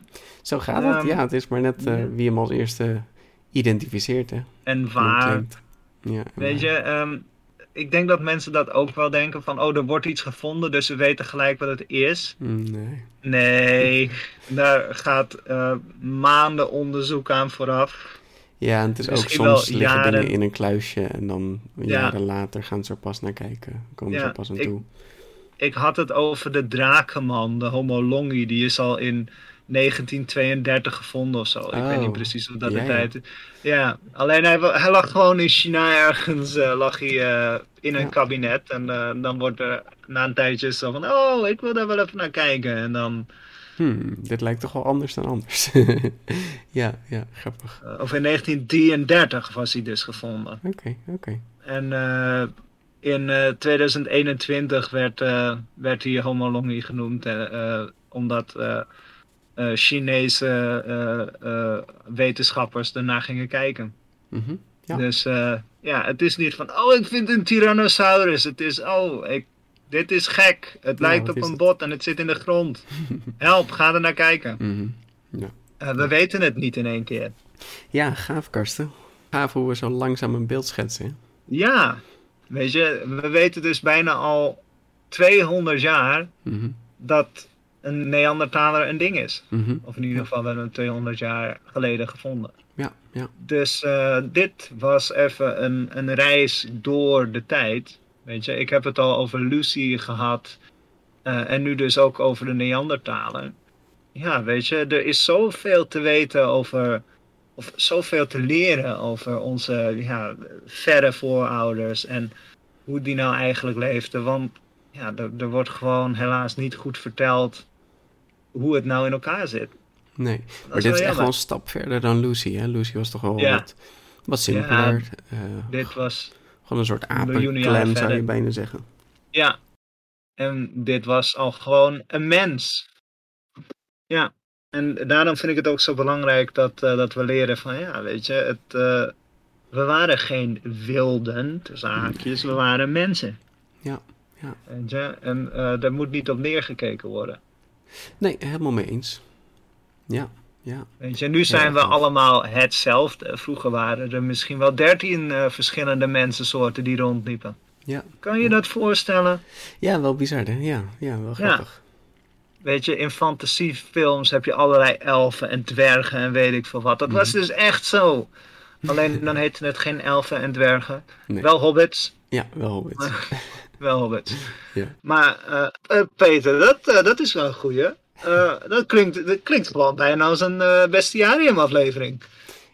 Zo gaat het. Ehm, ja, het is maar net eh, ja. wie hem als eerste identificeert, hè. en waar. Ja, en Weet waar. je, ehm, ik denk dat mensen dat ook wel denken van, oh, er wordt iets gevonden, dus we weten gelijk wat het is. Nee. Nee, daar gaat eh, maanden onderzoek aan vooraf. Ja, en het is ook Misschien soms liggen jaren. dingen in een kluisje en dan Ja. jaren later gaan ze er pas naar kijken. Komen ze er pas aan ik- toe. Ik had het over de drakenman, de Homo longi, die is al in 1932 gevonden of zo. Ik weet Oh, niet precies hoe dat de tijd is. Ja, alleen hij, lag gewoon in China ergens, eh, lag hij eh, in een Ja. kabinet. En eh, dan wordt er na een tijdje zo van, oh, ik wil daar wel even naar kijken. En dan, Hmm, dit lijkt toch wel anders dan anders. ja, ja, grappig. of in 1933 was hij dus gevonden. Oké, oké. En in eh, 2021 werd, werd hij Homo longi genoemd, omdat eh, Chinese eh, eh, wetenschappers ernaar gingen kijken. Mhm, Ja. Dus ja, het is niet van, oh, ik vind een Tyrannosaurus. Het is, oh, ik, dit is gek. Het Ja, lijkt op een bot en het zit in de grond. Help, ga er naar kijken. Mhm. Ja. We weten het niet in één keer. ja, gaaf Karsten. Gaaf hoe we zo langzaam een beeld schetsen. hè? Ja, weet je, we weten dus bijna al 200 jaar Mhm, dat een Neandertaler een ding is. mhm. Of in ieder geval, we hebben hem 200 jaar geleden gevonden. Ja, ja. Dus eh, dit was even een, een reis door de tijd. Weet je, ik heb het al over Lucy gehad. eh, en nu dus ook over de Neandertalen. Ja, weet je, er is zoveel te weten over. Of zoveel te leren over onze ja, verre voorouders. En hoe die nou eigenlijk leefden. Want ja, er, er wordt gewoon helaas niet goed verteld hoe het nou in elkaar zit. Nee, Dat maar is dit is echt wel een stap verder dan Lucy. Hè? Lucy was toch wel Ja. wat, wat simpeler. eh, Dit was gewoon een soort apenclan zou je bijna zeggen. Ja. En dit was al gewoon een mens. Ja. En daarom vind ik het ook zo belangrijk dat, eh, dat we leren van, ja, weet je, het, eh, we waren geen wilden, tussen haakjes, we waren mensen. Ja, ja. Weet je? En daar moet niet op neergekeken worden. Nee, helemaal mee eens. Ja, ja. Weet je, nu zijn we allemaal hetzelfde. Vroeger waren er misschien wel dertien eh, verschillende mensensoorten die rondliepen. Ja, Kan je dat voorstellen? ja wel bizar hè? Ja, ja wel grappig. Weet je, in fantasiefilms heb je allerlei elfen en dwergen en weet ik veel wat. Dat was Mhm. dus echt zo. Alleen dan heette het geen elfen en dwergen. Nee. Wel hobbits. Ja, wel hobbits. Wel. Ja. Maar eh, eh, Peter, dat, eh, dat is wel een goeie. Dat, klinkt, dat klinkt gewoon bijna als een eh, bestiarium aflevering.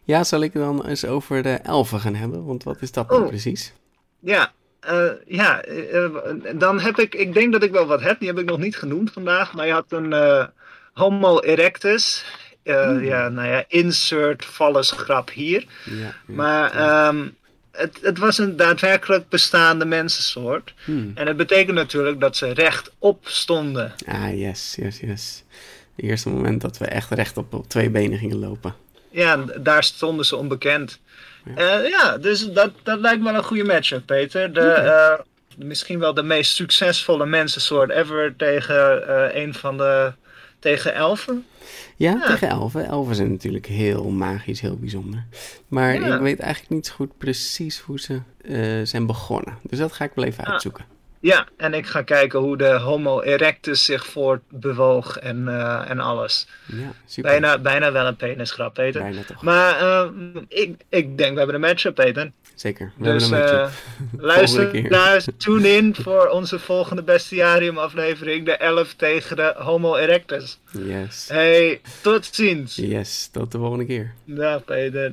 Ja, zal ik dan eens over de elfen gaan hebben? Want wat is dat nou Oh. precies? Ja, ja dan heb ik, ik denk dat ik wel wat heb. Die heb ik nog niet genoemd vandaag. Maar je had een Homo erectus. Hmm. Ja, nou ja, insert grap hier. Ja, ja. Maar ehm, het, het was een daadwerkelijk bestaande mensensoort. Hmm. En het betekent natuurlijk dat ze rechtop stonden. Ah, yes, yes, yes. Het eerste moment dat we echt rechtop op twee benen gingen lopen. Ja, daar stonden ze onbekend. Ja, ja dus dat, dat lijkt me een goede matchup, Peter. De, eh, misschien wel de meest succesvolle mensensoort ever tegen eh, een van de. tegen elfen. Ja, Ja. tegen elfen. Elfen zijn natuurlijk heel magisch, heel bijzonder. Maar Ja. ik weet eigenlijk niet zo goed precies hoe ze eh, zijn begonnen. Dus dat ga ik wel even Ah. uitzoeken. Ja, en ik ga kijken hoe de Homo erectus zich voortbewoog en, eh, en alles. Ja, super. Bijna, bijna wel een penisgrap, Peter. Bijna toch. Maar eh, ik, ik denk we hebben een matchup, Peter. Zeker. We Dus hebben een matchup. luister naar, tune in voor onze volgende bestiarium aflevering. De 11 tegen de Homo erectus. Yes. Hey, tot ziens. Yes, tot de volgende keer. Dag Peter.